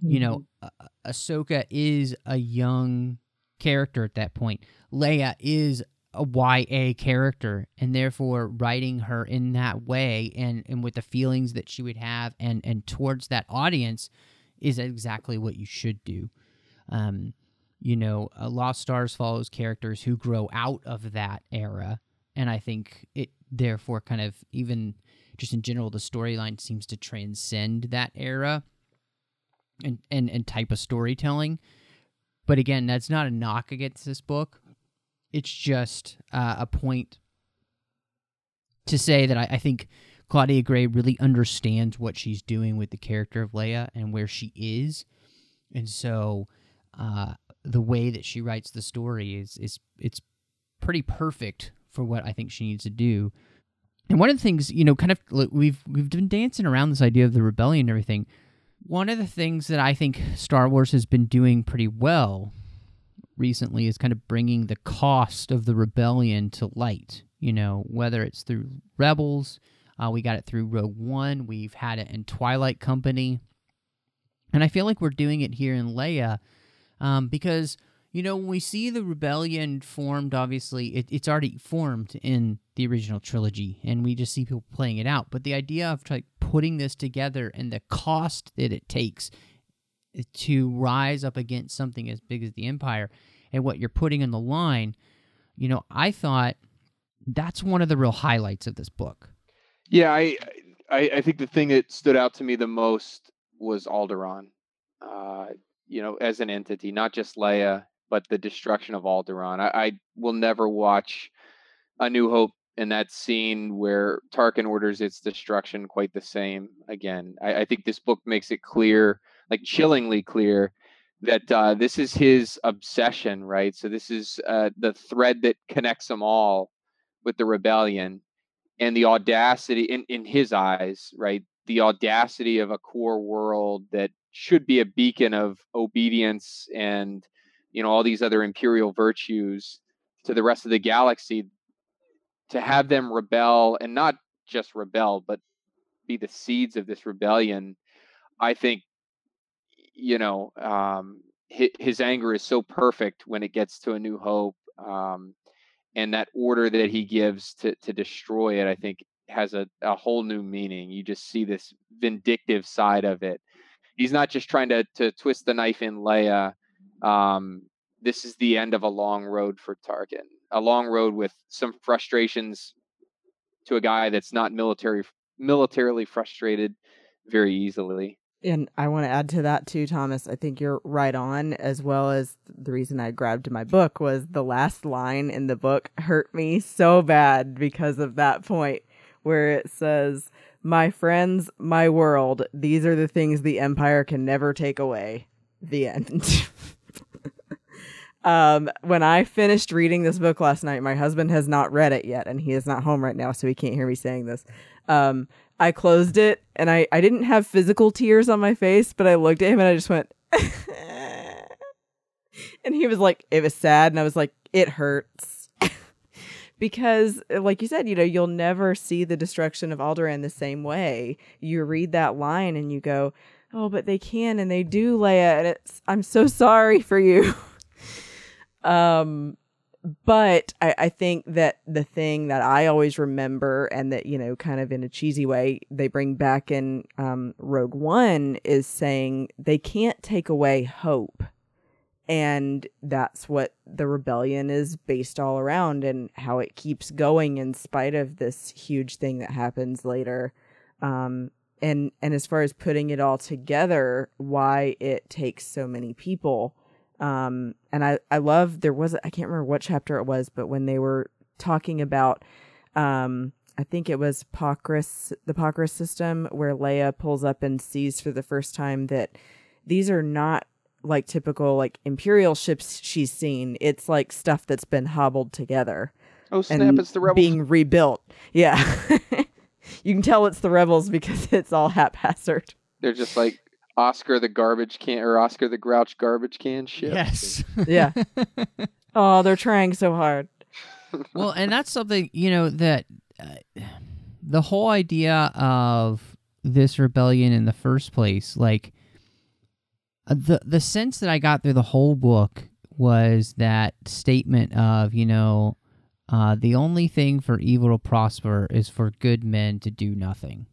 You know uh, ahsoka is a young character at that point. Leia is a ya character and therefore writing her in that way and and with the feelings that she would have and and towards that audience is exactly what you should do. Um you know uh, lost stars follows characters who grow out of that era and I think it therefore kind of even just in general the storyline seems to transcend that era and and and type of storytelling. But again, that's not a knock against this book. It's just uh, a point to say that I, I think Claudia Gray really understands what she's doing with the character of Leia and where she is, and so uh, the way that she writes the story is is it's pretty perfect for what I think she needs to do. And one of the things, you know, kind of we've we've been dancing around this idea of the rebellion and everything. One of the things that I think Star Wars has been doing pretty well recently is kind of bringing the cost of the rebellion to light. You know, whether it's through Rebels, uh, we got it through Rogue One, we've had it in Twilight Company, and I feel like we're doing it here in Leia um, because you know when we see the rebellion formed obviously it, it's already formed in the original trilogy and we just see people playing it out. But the idea of like putting this together and the cost that it takes to rise up against something as big as the empire and what you're putting in the line you know i thought that's one of the real highlights of this book. Yeah, I, I I think the thing that stood out to me the most was Alderaan Uh, you know, as an entity, not just Leia, but the destruction of Alderaan. I, I will never watch A New Hope in that scene where Tarkin orders its destruction quite the same again. I, I think this book makes it clear, like chillingly clear, that uh, this is his obsession, right? So this is uh, the thread that connects them all with the rebellion and the audacity in, in his eyes, right? The audacity of a core world that should be a beacon of obedience and you know all these other imperial virtues to the rest of the galaxy to have them rebel and not just rebel but be the seeds of this rebellion i think you know um his, anger is so perfect when it gets to A New Hope, um, and that order that he gives to to destroy it, I think, has a, a whole new meaning. You just see this vindictive side of it. He's not just trying to to twist the knife in Leia. Um, this is the end of a long road for Tarkin, a long road with some frustrations to a guy that's not military militarily frustrated very easily. And I want to add to that too, Thomas. I think you're right on, as well as the reason I grabbed my book was the last line in the book hurt me so bad because of that point where it says, My friends, my world, these are the things the Empire can never take away. The end. um, when I finished reading this book last night, my husband has not read it yet, and he is not home right now, so he can't hear me saying this. Um, I closed it and I, I didn't have physical tears on my face, but I looked at him and I just went, and he was like, it was sad. And I was like, it hurts. Because, like you said, you know, you'll never see the destruction of Alderaan the same way. You read that line and you go, oh, but they can and they do, Leia. And it's, I'm so sorry for you. um, but I, I think that the thing that I always remember and that, you know, kind of in a cheesy way, they bring back in um, Rogue One is saying they can't take away hope. And that's what the rebellion is based all around and how it keeps going in spite of this huge thing that happens later. Um, and and as far as putting it all together, why it takes so many people um, and I, I love, there was, I can't remember what chapter it was, but when they were talking about, um, I think it was Paucris, the Paucris system, where Leia pulls up and sees for the first time that these are not like typical like Imperial ships she's seen. It's like stuff that's been hobbled together. Oh snap! It's the rebels being rebuilt. Yeah, you can tell it's the rebels because it's all haphazard. They're just like Oscar the garbage can or Oscar the Grouch garbage can ship. Yes. yeah. Oh, they're trying so hard. well, and that's something you know that uh, the whole idea of this rebellion in the first place, like the the sense that I got through the whole book was that statement of you know uh, the only thing for evil to prosper is for good men to do nothing,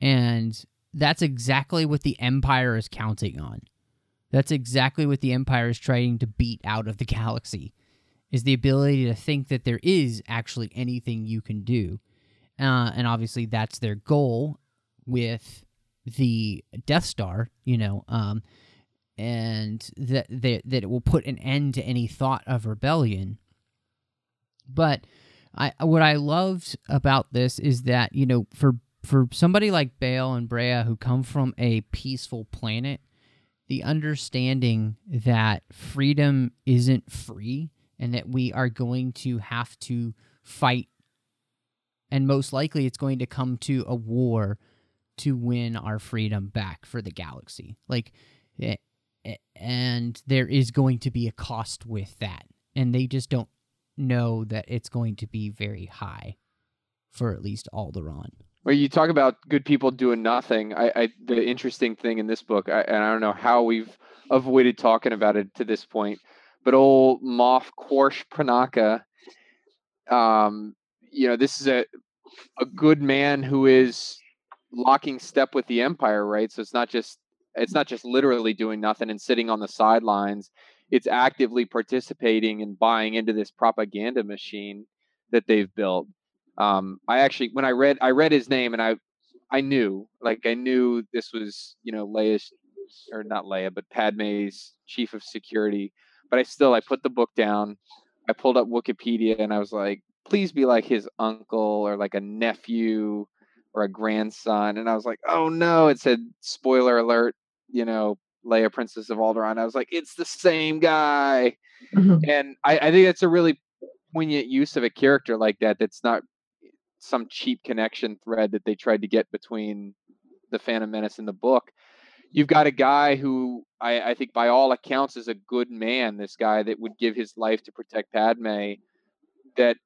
and that's exactly what the Empire is counting on. That's exactly what the Empire is trying to beat out of the galaxy is the ability to think that there is actually anything you can do. Uh, and obviously that's their goal with the Death Star, you know, um, and that, that that it will put an end to any thought of rebellion. But I what I loved about this is that, you know, for for somebody like Bail and Breha who come from a peaceful planet, the understanding that freedom isn't free and that we are going to have to fight and most likely it's going to come to a war to win our freedom back for the galaxy. Like eh, eh, and there is going to be a cost with that and they just don't know that it's going to be very high for at least Alderaan. Well, you talk about good people doing nothing. I, I the interesting thing in this book, I, and I don't know how we've avoided talking about it to this point, but old Moff Quarsh Panaka, um, you know, this is a a good man who is locking step with the Empire, right? So it's not just it's not just literally doing nothing and sitting on the sidelines. It's actively participating and buying into this propaganda machine that they've built um, I actually when I read I read his name and I I knew like I knew this was you know Leia's or not Leia but Padme's chief of security, but I still I put the book down. I pulled up Wikipedia and I was like, please be like his uncle or like a nephew or a grandson. And I was like, oh no, it said spoiler alert, you know, Leia, Princess of Alderaan. I was like, it's the same guy. Mm-hmm. And I, I think that's a really poignant use of a character like that that's not some cheap connection thread that they tried to get between the Phantom Menace and the book. You've got a guy who I, I think, by all accounts, is a good man. This guy that would give his life to protect Padme, that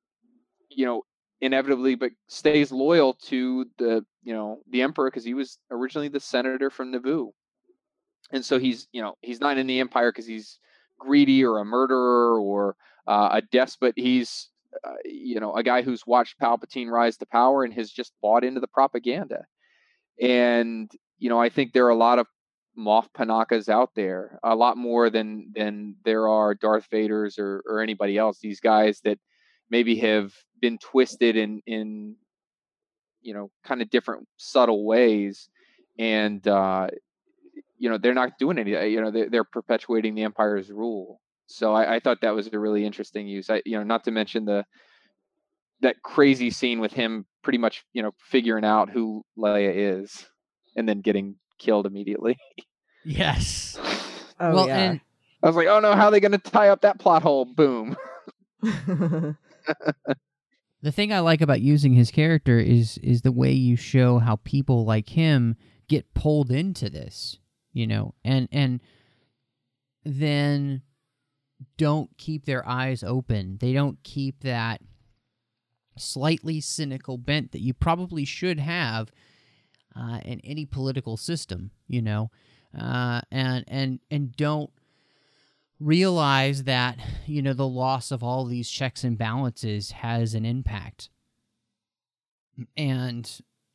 you know, inevitably, but stays loyal to the you know the Emperor because he was originally the senator from Naboo. and so he's you know he's not in the empire because he's greedy or a murderer or uh, a despot. He's uh, you know a guy who's watched Palpatine rise to power and has just bought into the propaganda. And you know I think there are a lot of Moff Panakas out there, a lot more than than there are Darth Vaders or or anybody else. These guys that maybe have been twisted in in you know kind of different subtle ways and uh you know they're not doing any you know they're, they're perpetuating the empire's rule. So I, I, thought that was a really interesting use. I you know not to mention the that crazy scene with him pretty much you know figuring out who leia is and then getting killed immediately. Yes. Oh, well yeah. and i was like oh no how are they going to tie up that plot hole? Boom the thing I like about using his character is is the way you show how people like him get pulled into this, you know, and and then don't keep their eyes open. They don't keep that slightly cynical bent that you probably should have uh, in any political system, you know, uh, and and and don't realize that you know the loss of all these checks and balances has an impact. And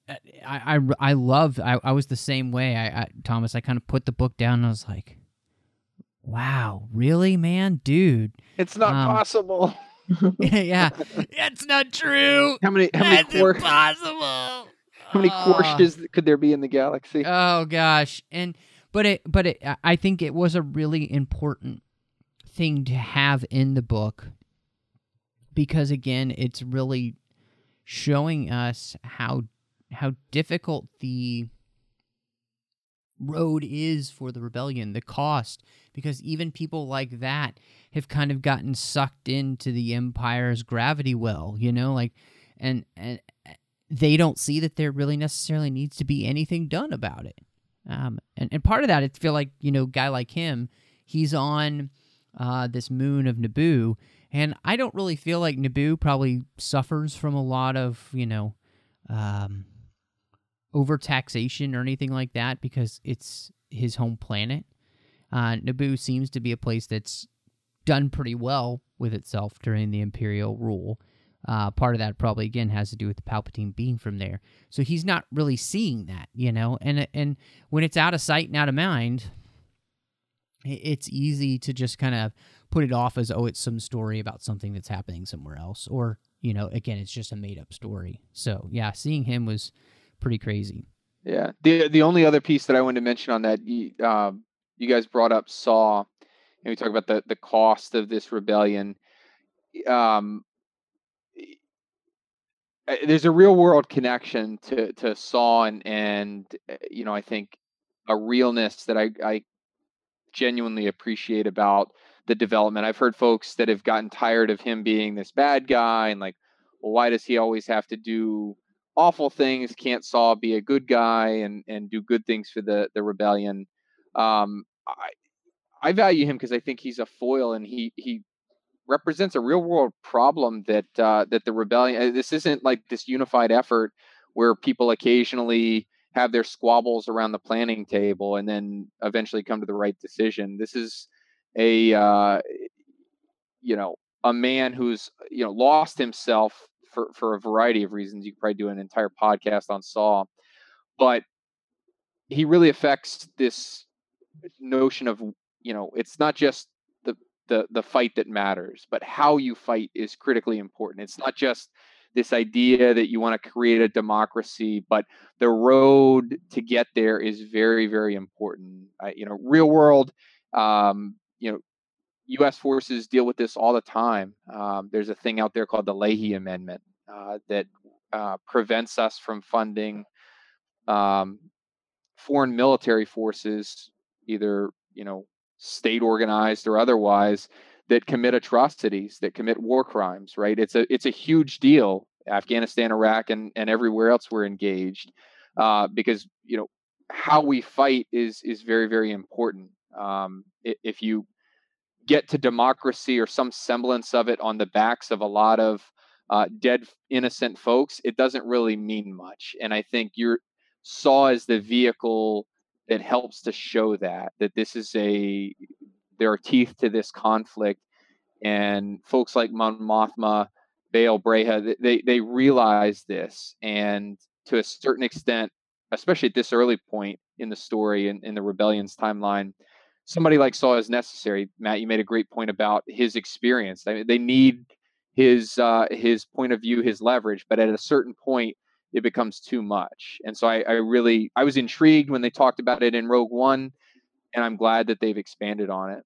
uh, i i, I love I, I was the same way. I, I thomas i kind of put the book down and i was like wow really man? Dude it's not Um, possible. Yeah it's not true. How many how many That's impossible. how many quarks Quarshtas could there be in the galaxy? Oh gosh, and but it but it I think it was a really important thing to have in the book because again, it's really showing us how how difficult the road is for the rebellion, the cost because even people like that have kind of gotten sucked into the empire's gravity well, you know, like and and they don't see that there really necessarily needs to be anything done about it. Um, and, and part of that, I feel like, you know, guy like him, he's on uh, this moon of Naboo, and I don't really feel like Naboo probably suffers from a lot of, you know, um, overtaxation or anything like that because it's his home planet. Uh, Naboo seems to be a place that's done pretty well with itself during the Imperial rule. Uh, part of that probably again has to do with the Palpatine being from there, so he's not really seeing that, you know. And and when it's out of sight and out of mind, it's easy to just kind of put it off as oh, it's some story about something that's happening somewhere else, or you know, again, it's just a made up story. So yeah, seeing him was pretty crazy. Yeah. The the only other piece that I wanted to mention on that, you, um, you guys brought up Saw, and we talk about the the cost of this rebellion. Um, uh, there's a real world connection to to Saw and and uh, you know I think a realness that I I genuinely appreciate about the development. I've heard folks that have gotten tired of him being this bad guy and like, well, why does he always have to do awful things? Can't Saw be a good guy and and do good things for the the rebellion? Um, I I value him because I think he's a foil and he he represents a real world problem that uh, that the rebellion. uh, This isn't like this unified effort where people occasionally have their squabbles around the planning table and then eventually come to the right decision. This is a uh, you know a man who's you know lost himself for for a variety of reasons. You could probably do an entire podcast on Saw, but he really affects this notion of you know it's not just the the the fight that matters, but how you fight is critically important. It's not just this idea that you want to create a democracy, but the road to get there is very very important. I, you know, real world. Um, you know, U.S. forces deal with this all the time. Um, there's a thing out there called the Leahy Amendment uh, that uh, prevents us from funding um, foreign military forces, either you know state organized or otherwise, that commit atrocities, that commit war crimes. Right? It's a it's a huge deal. Afghanistan, Iraq, and and everywhere else we're engaged, uh, because you know how we fight is is very very important. Um, if you get to democracy or some semblance of it on the backs of a lot of uh, dead innocent folks, it doesn't really mean much. And I think your Saw is the vehicle that helps to show that that this is a there are teeth to this conflict and folks like Mon Mothma, Bail Breha, they they realize this, and to a certain extent, especially at this early point in the story and in, in the rebellion's timeline, somebody like Saw is necessary. Matt, you made a great point about his experience. I mean, they need his uh, his point of view, his leverage, but at a certain point, it becomes too much. And so I, I really I was intrigued when they talked about it in Rogue One, and I'm glad that they've expanded on it.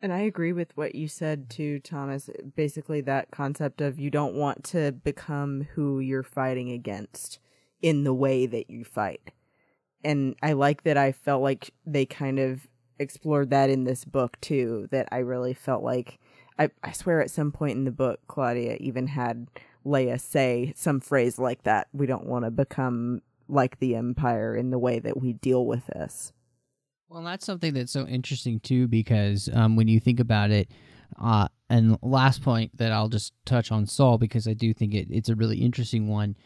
And I agree with what you said too, Thomas. Eh, basically, that concept of you don't want to become who you're fighting against in the way that you fight. And I like that I felt like they kind of explored that in this book too. That I really felt like I, I swear at some point in the book, Claudia even had Leia say some phrase like that. We don't want to become like the Empire in the way that we deal with this. Well, that's something that's so interesting too, because um, when you think about it, uh, and last point that I'll just touch on Saw because I do think it, it's a really interesting one.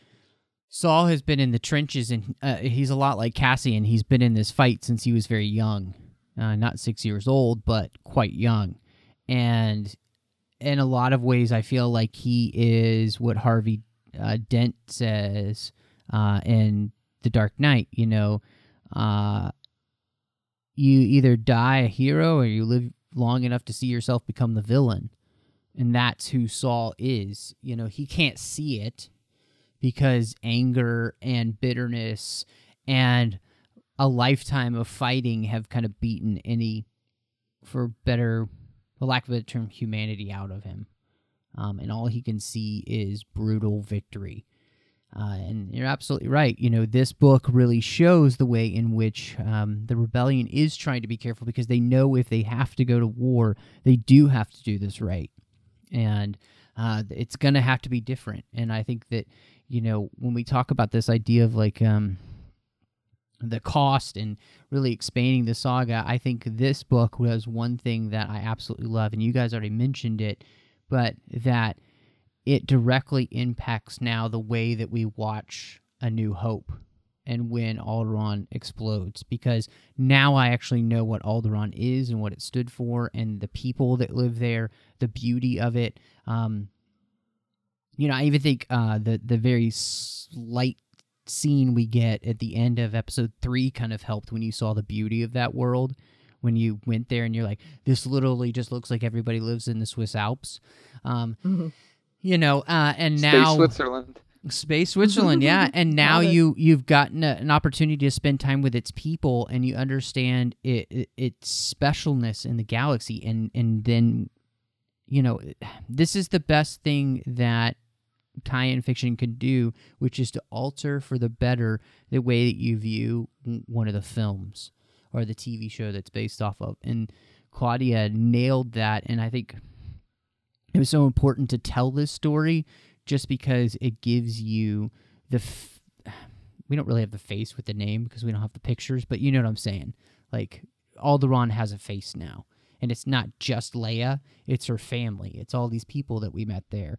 Saw has been in the trenches, and uh, he's a lot like Cassian. He's been in this fight since he was very young, uh, not six years old, but quite young, and in a lot of ways, I feel like he is what Harvey uh, Dent says uh, in The Dark Knight. You know, uh, you either die a hero or you live long enough to see yourself become the villain. And that's who Saw is. You know, he can't see it because anger and bitterness and a lifetime of fighting have kind of beaten any, for better, for lack of a term, humanity out of him. Um, and all he can see is brutal victory. Uh, and you're absolutely right. You know, this book really shows the way in which um, the rebellion is trying to be careful because they know if they have to go to war, they do have to do this right. And uh, it's going to have to be different. And I think that, you know, when we talk about this idea of like um, the cost and really expanding the saga, I think this book was one thing that I absolutely love. And you guys already mentioned it, but that it directly impacts now the way that we watch A New Hope and when Alderaan explodes because now I actually know what Alderaan is and what it stood for and the people that live there, the beauty of it. Um, you know, I even think uh, the the very slight scene we get at the end of episode three kind of helped when you saw the beauty of that world. When you went there and you're like, this literally just looks like everybody lives in the Swiss Alps. Um, mm-hmm you know, uh, and Space now Switzerland. Space Switzerland, yeah, and now you you've gotten a, an opportunity to spend time with its people, and you understand it, it, its specialness in the galaxy, and and then, you know, this is the best thing that tie-in fiction can do, which is to alter for the better the way that you view one of the films or the TV show that's based off of, and Claudia nailed that, and I think it was so important to tell this story just because it gives you the f- we don't really have the face with the name because we don't have the pictures but you know what i'm saying. Like alderaan has a face now and it's not just leia it's her family it's all these people that we met there.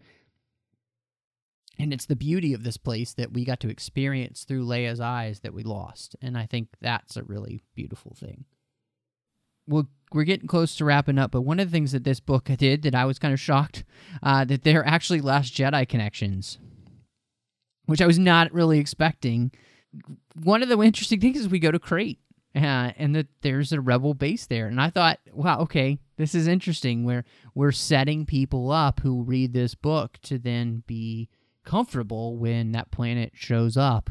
And it's the beauty of this place that we got to experience through leia's eyes that we lost and i think that's a really beautiful thing we'll we're getting close to wrapping up, but one of the things that this book did that I was kind of shocked uh, that there are actually Last Jedi connections, which I was not really expecting. One of the interesting things is we go to Crait, uh, and that there's a rebel base there, and I thought, wow, okay, this is interesting. Where we're setting people up who read this book to then be comfortable when that planet shows up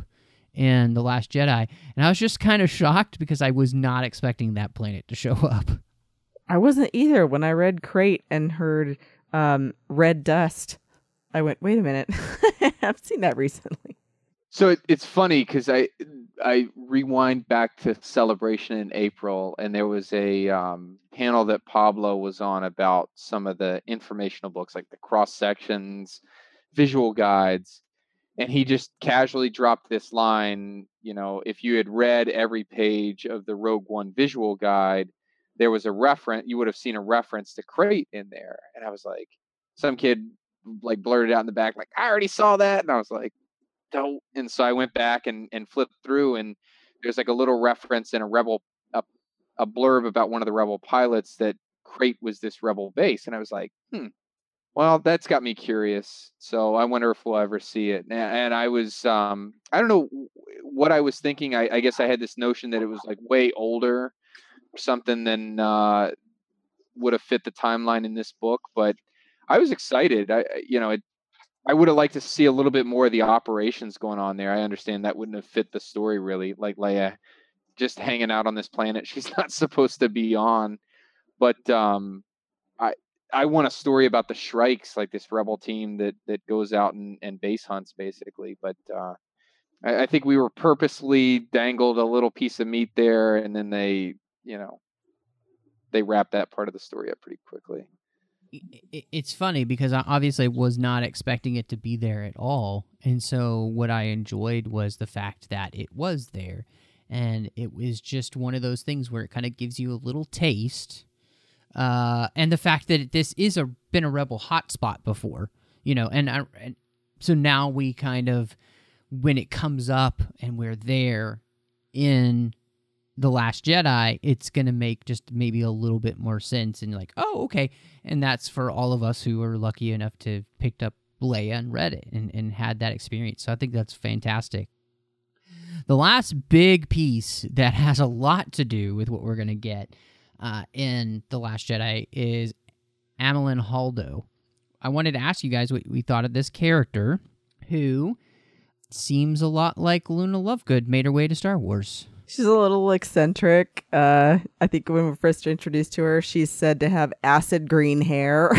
in The Last Jedi. And I was just kind of shocked because I was not expecting that planet to show up. I wasn't either when I read Crait and heard um, Red Dust. I went, wait a minute, I've seen that recently. So it, it's funny because I I rewind back to celebration in April, and there was a um, panel that Pablo was on about some of the informational books, like the cross sections, visual guides, and he just casually dropped this line. You know, if you had read every page of the Rogue One visual guide, there was a reference you would have seen a reference to Crait in there and i was like some kid like blurted out in the back like i already saw that and i was like don't and so i went back and and flipped through and there's like a little reference in a rebel a, a blurb about one of the rebel pilots that Crait was this rebel base, and I was like, hmm. Well, that's got me curious. So I wonder if we'll ever see it. And, I was, um, I don't know what I was thinking. I, I guess I had this notion that it was like way older something than uh, would have fit the timeline in this book. But I was excited. I, you know, it, I would have liked to see a little bit more of the operations going on there. I understand that wouldn't have fit the story really, like Leia just hanging out on this planet she's not supposed to be on. But um, I want a story about the Shrikes, like this rebel team that that goes out and, and base hunts basically. But uh, I, I think we were purposely dangled a little piece of meat there, and then they, you know, they wrap that part of the story up pretty quickly it's funny because I obviously was not expecting it to be there at all. And so what I enjoyed was the fact that it was there. And it was just one of those things where it kind of gives you a little taste. Uh, and the fact that this is a been a rebel hotspot before, you know, and, I, and so now we kind of when it comes up and we're there in the Last Jedi, it's going to make just maybe a little bit more sense. And like, oh, okay. And that's for all of us who are lucky enough to picked up Leia and read it and, and had that experience. So I think that's fantastic. The last big piece that has a lot to do with what we're going to get uh, in The Last Jedi is Amilyn Holdo. I wanted to ask you guys what we thought of this character who seems a lot like Luna Lovegood made her way to Star Wars. She's a little eccentric. Uh, I think when we were first introduced to her, she's said to have acid green hair.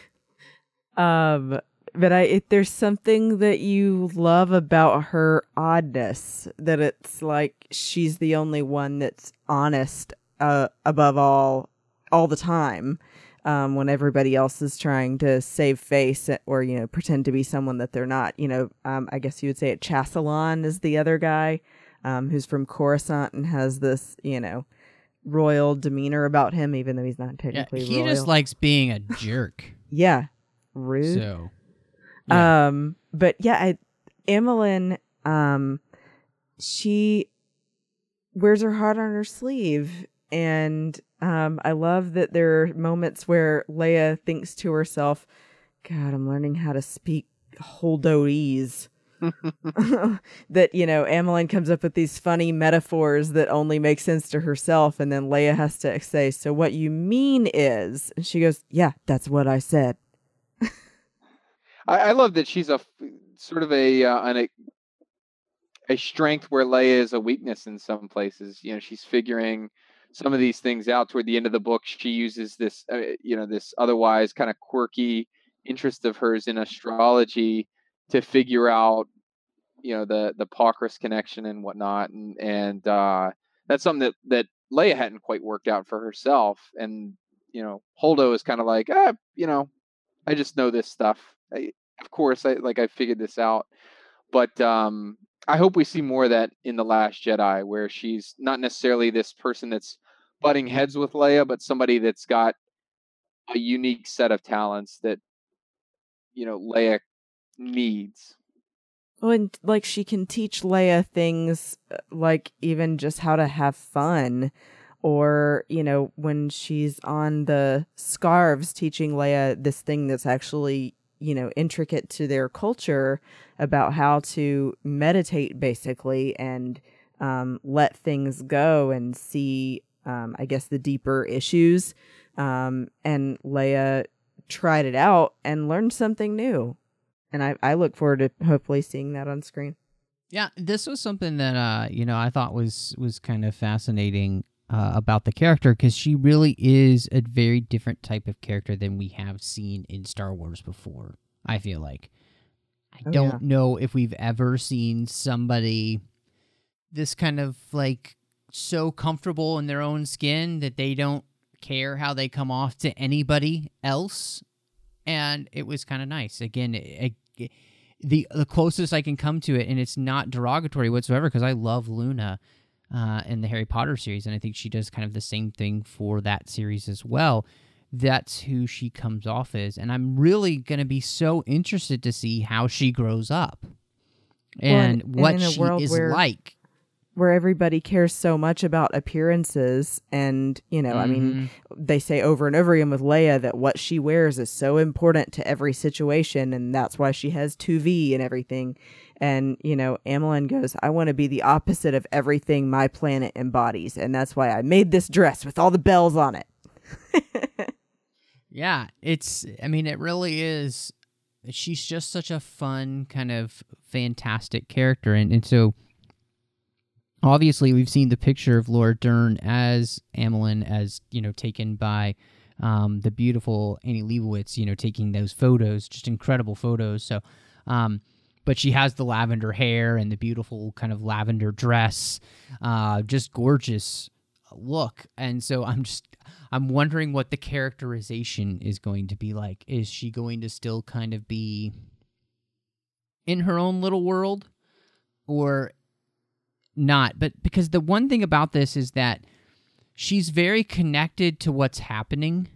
um, but I, there's something that you love about her oddness. That it's like she's the only one that's honest uh, above all, all the time. Um, when everybody else is trying to save face or you know pretend to be someone that they're not. You know, um, I guess you would say it. Chassalon is the other guy um, who's from Coruscant and has this, you know, royal demeanor about him, even though he's not technically yeah, he royal. just likes being a jerk. yeah, rude. So, yeah. um, but yeah, I, Amilyn, um, she wears her heart on her sleeve, and um, I love that there are moments where Leia thinks to herself, "God, I'm learning how to speak Holdoese." that you know Amilyn comes up with these funny metaphors that only make sense to herself, and then Leia has to say, "So what you mean is?" And she goes, "Yeah, that's what I said." I, I, love that she's a sort of a uh, an, a a strength where Leia is a weakness in some places. You know, she's figuring some of these things out toward the end of the book. She uses this, uh, you know, this otherwise kind of quirky interest of hers in astrology to figure out you know the the Paucris connection and whatnot, and and uh, that's something that that Leia hadn't quite worked out for herself, and you know Holdo is kind of like, ah, you know, I just know this stuff. I, of course, I like I figured this out, but um, I hope we see more of that in the Last Jedi, where she's not necessarily this person that's butting heads with Leia, but somebody that's got a unique set of talents that you know Leia needs. Well, and like she can teach Leia things uh, like even just how to have fun, or you know when she's on the scarves teaching Leia this thing that's actually you know intricate to their culture about how to meditate basically and um, let things go and see um, I guess the deeper issues. Um, and Leia tried it out and learned something new and I, I look forward to hopefully seeing that on screen. Yeah, this was something that uh, you know I thought was was kind of fascinating uh, about the character because she really is a very different type of character than we have seen in Star Wars before. I feel like I oh, don't yeah. know if we've ever seen somebody this kind of like so comfortable in their own skin that they don't care how they come off to anybody else and it was kind of nice. Again, it, it, the the closest I can come to it, and it's not derogatory whatsoever because I love Luna uh, in the Harry Potter series, and I think she does kind of the same thing for that series as well. That's who she comes off as, and I'm really going to be so interested to see how she grows up and well, what she is where, like. where everybody cares so much about appearances and you know i mean they say over and over again with leia that what she wears is so important to every situation and that's why she has 2v and everything and you know Amilyn goes i want to be the opposite of everything my planet embodies and that's why i made this dress with all the bells on it Yeah, it's. I mean, it really is. She's just such a fun, kind of fantastic character, and and so obviously we've seen the picture of Laura Dern as Amilyn, as you know, taken by um, the beautiful Annie Leibovitz. You know, taking those photos, just incredible photos. So, um, but she has the lavender hair and the beautiful kind of lavender dress, uh, just gorgeous look. And so I'm just I'm wondering what the characterization is going to be like. Is she going to still kind of be in her own little world or not? But because the one thing about this is that she's very connected to what's happening.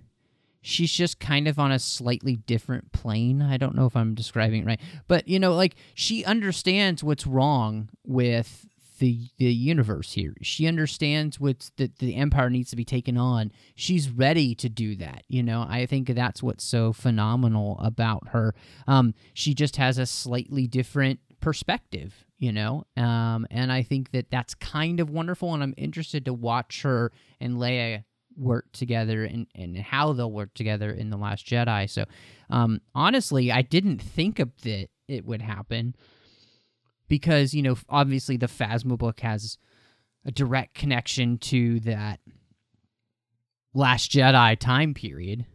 She's just kind of on a slightly different plane. I don't know if I'm describing it right. But, you know, like she understands what's wrong with the the universe here. She understands what's that the empire needs to be taken on. She's ready to do that. You know, I think that's what's so phenomenal about her. Um, she just has a slightly different perspective. You know, um, and I think that that's kind of wonderful, and I'm interested to watch her and Leia work together and, and how they'll work together in the Last Jedi. So, um, honestly, I didn't think of that it would happen because you know obviously the Phasma book has a direct connection to that Last Jedi time period,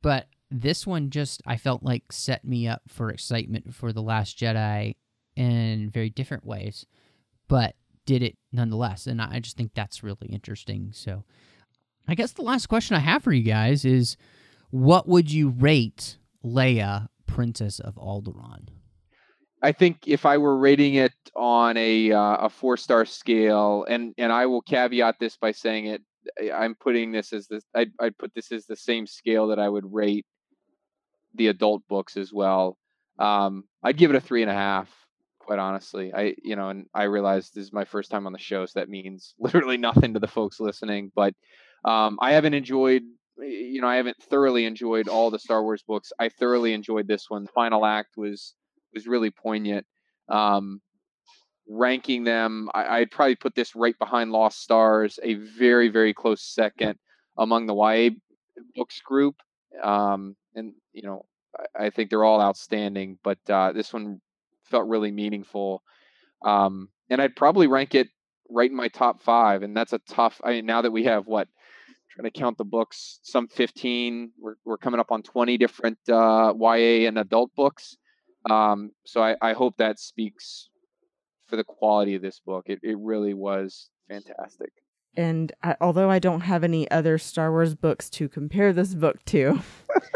but this one just I felt like set me up for excitement for the Last Jedi in very different ways, but did it nonetheless, and I just think that's really interesting. So, I guess the last question I have for you guys is, what would you rate Leia, Princess of Alderaan? I think if I were rating it on a uh, a four star scale, and and I will caveat this by saying it, I'm putting this as this. I'd, I'd put this as the same scale that I would rate the adult books as well. Um, I'd give it a three and a half. Quite honestly, I you know, and I realize this is my first time on the show, so that means literally nothing to the folks listening. But um, I haven't enjoyed you know, I haven't thoroughly enjoyed all the Star Wars books. I thoroughly enjoyed this one. The final act was was really poignant. Um, ranking them, I, would probably put this right behind Lost Stars, a very, very close second among the YA books group. Um, and, you know, I, I, think they're all outstanding, but uh, this one felt really meaningful. Um, and I'd probably rank it right in my top five. And that's a tough, I mean, now that we have what, trying to count the books, some 15, we're, we're coming up on 20 different uh, YA and adult books. Um, so I, I hope that speaks for the quality of this book. It, it really was fantastic. And I, although I don't have any other Star Wars books to compare this book to,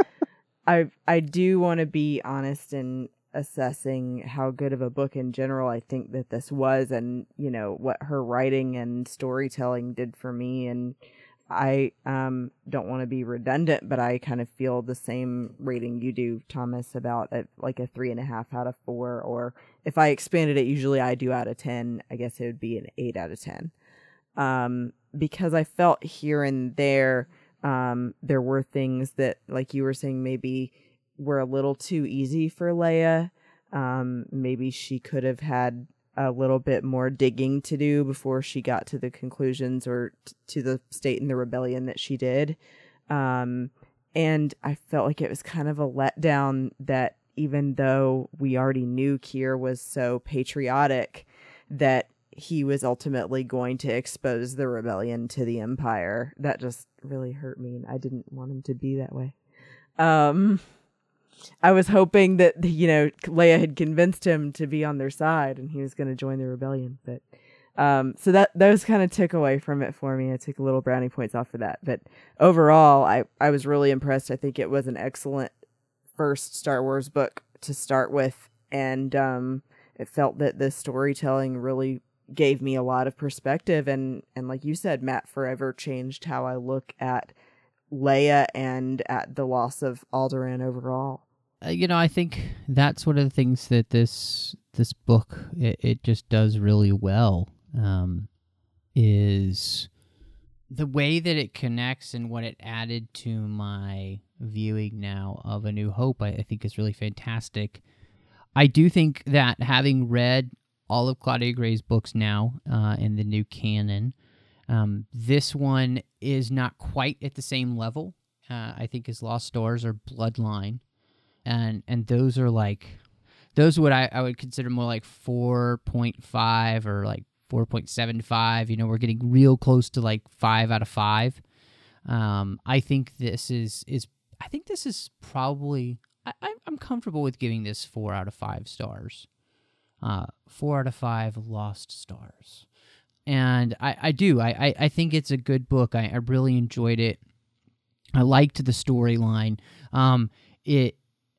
I I do want to be honest in assessing how good of a book in general I think that this was, and you know what her writing and storytelling did for me, and I um, don't want to be redundant, but I kind of feel the same rating you do, Thomas, about a, like a three and a half out of four. Or if I expanded it, usually I do out of 10. I guess it would be an eight out of 10. Um, because I felt here and there, um, there were things that, like you were saying, maybe were a little too easy for Leia. Um, maybe she could have had a little bit more digging to do before she got to the conclusions or t- to the state in the rebellion that she did. Um, and I felt like it was kind of a letdown that even though we already knew Kier was so patriotic, that he was ultimately going to expose the rebellion to the Empire. That just really hurt me, and I didn't want him to be that way. Um, I was hoping that you know Leia had convinced him to be on their side and he was going to join the rebellion. But um, so that those kind of took away from it for me. I took a little brownie points off for that. But overall, I I was really impressed. I think it was an excellent first Star Wars book to start with, and um, it felt that the storytelling really gave me a lot of perspective and and like you said Matt forever changed how I look at Leia and at the loss of Alderaan overall uh, you know, I think that's one of the things that this this book it, it just does really well. um, is the way that it connects and what it added to my viewing now of A New Hope, I, I think is really fantastic. I do think that having read all of Claudia Gray's books now uh, in the new canon, um, this one is not quite at the same level. Uh, I think as Lost Stars or Bloodline, and and those are like those what I, I would consider more like four point five or like four point seven five. You know, we're getting real close to like five out of five. Um, I think this is is I think this is probably I, I'm comfortable with giving this four out of five stars. Uh, four out of five lost stars and I, I do. I, I, think it's a good book. I, I really enjoyed it. I liked the storyline. Um, it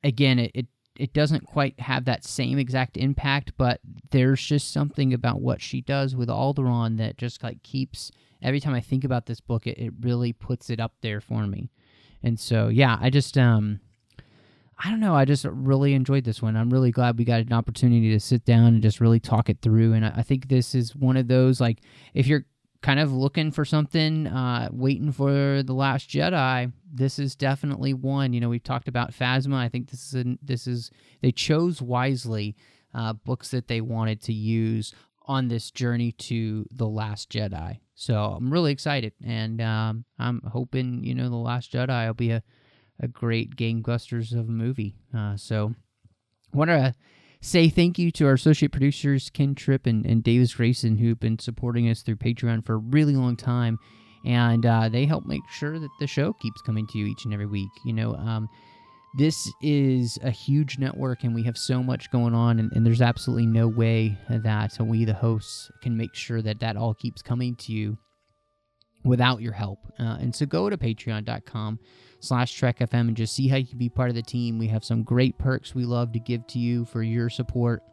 again, it, it it doesn't quite have that same exact impact, but there's just something about what she does with Alderaan that just like keeps every time I think about this book, it, it really puts it up there for me. And so yeah, I just um I don't know. I just really enjoyed this one. I'm really glad we got an opportunity to sit down and just really talk it through. And I, I think this is one of those like if you're kind of looking for something, uh, waiting for the Last Jedi, this is definitely one. You know, we've talked about Phasma. I think this is a, this is they chose wisely uh, books that they wanted to use on this journey to the Last Jedi. So I'm really excited, and um, I'm hoping you know the Last Jedi will be a a great gangbusters of a movie. Uh, so, want to say thank you to our associate producers, Ken Tripp and, and Davis Grayson, who've been supporting us through Patreon for a really long time. And uh, they help make sure that the show keeps coming to you each and every week. You know, um, this is a huge network and we have so much going on, and, and there's absolutely no way that we, the hosts, can make sure that that all keeps coming to you without your help. Uh, and so go to patreon.com slash Trek FM and just see how you can be part of the team. We have some great perks we love to give to you for your support.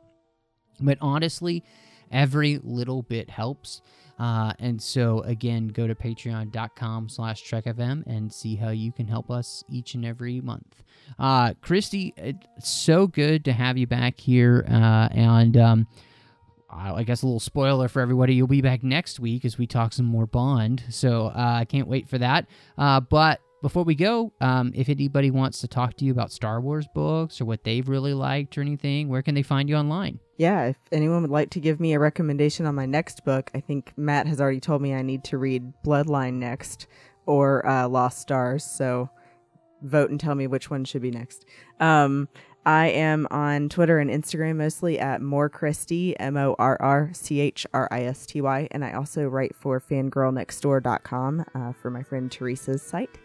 But honestly, every little bit helps. Uh, and so again, go to patreon.com slash trekfm and see how you can help us each and every month. Uh, Christy, it's so good to have you back here. Uh, and um, I guess a little spoiler for everybody, you'll be back next week as we talk some more Bond. So uh, I can't wait for that. Uh, but before we go, um, if anybody wants to talk to you about Star Wars books or what they've really liked or anything, where can they find you online? Yeah, if anyone would like to give me a recommendation on my next book, I think Matt has already told me I need to read Bloodline next or uh, Lost Stars. So vote and tell me which one should be next. Um, I am on Twitter and Instagram mostly at More Christy, M O R R C H R I S T Y. And I also write for fangirlnextdoor.com uh, for my friend Teresa's site.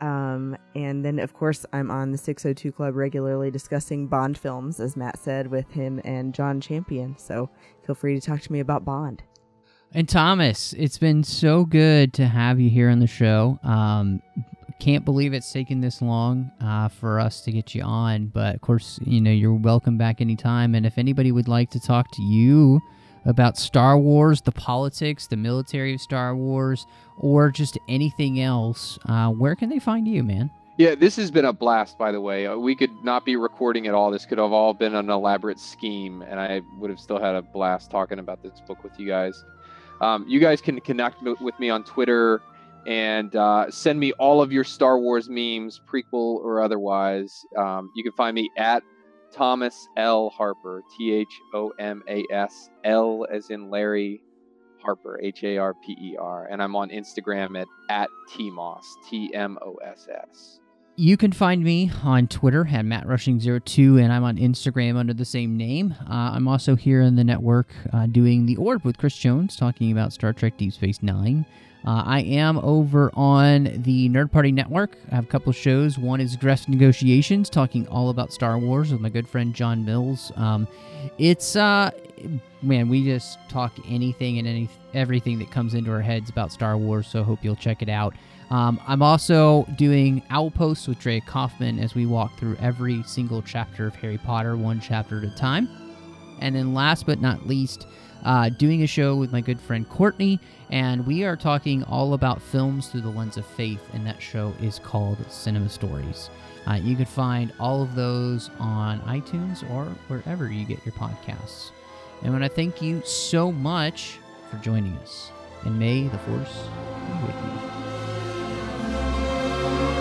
Um, and then, of course, I'm on the 602 Club regularly discussing Bond films, as Matt said, with him and John Champion. So feel free to talk to me about Bond. And Thomas, it's been so good to have you here on the show. Um, can't believe it's taken this long uh, for us to get you on, but of course, you know you're welcome back anytime. And if anybody would like to talk to you about Star Wars, the politics, the military of Star Wars, or just anything else, uh, where can they find you, man? Yeah, this has been a blast, by the way. Uh, we could not be recording at all. This could have all been an elaborate scheme, and I would have still had a blast talking about this book with you guys. Um, you guys can connect with me on Twitter and uh, send me all of your Star Wars memes, prequel or otherwise. Um, you can find me at Thomas L. Harper, T H O M A S L as in Larry Harper, H A R P E R. And I'm on Instagram at, at TMOS, T M O S S. You can find me on Twitter at MattRushing02, and I'm on Instagram under the same name. Uh, I'm also here in the network uh, doing The Orb with Chris Jones, talking about Star Trek Deep Space Nine. Uh, I am over on the Nerd Party Network. I have a couple shows. One is Dress Negotiations, talking all about Star Wars with my good friend John Mills. Um, it's uh, man, we just talk anything and any everything that comes into our heads about Star Wars. So I hope you'll check it out. Um, I'm also doing Owl Posts with Dre Kaufman as we walk through every single chapter of Harry Potter, one chapter at a time. And then, last but not least, uh, doing a show with my good friend Courtney, and we are talking all about films through the lens of faith, and that show is called Cinema Stories. Uh, you can find all of those on iTunes or wherever you get your podcasts. And I want to thank you so much for joining us, and may the Force be with you.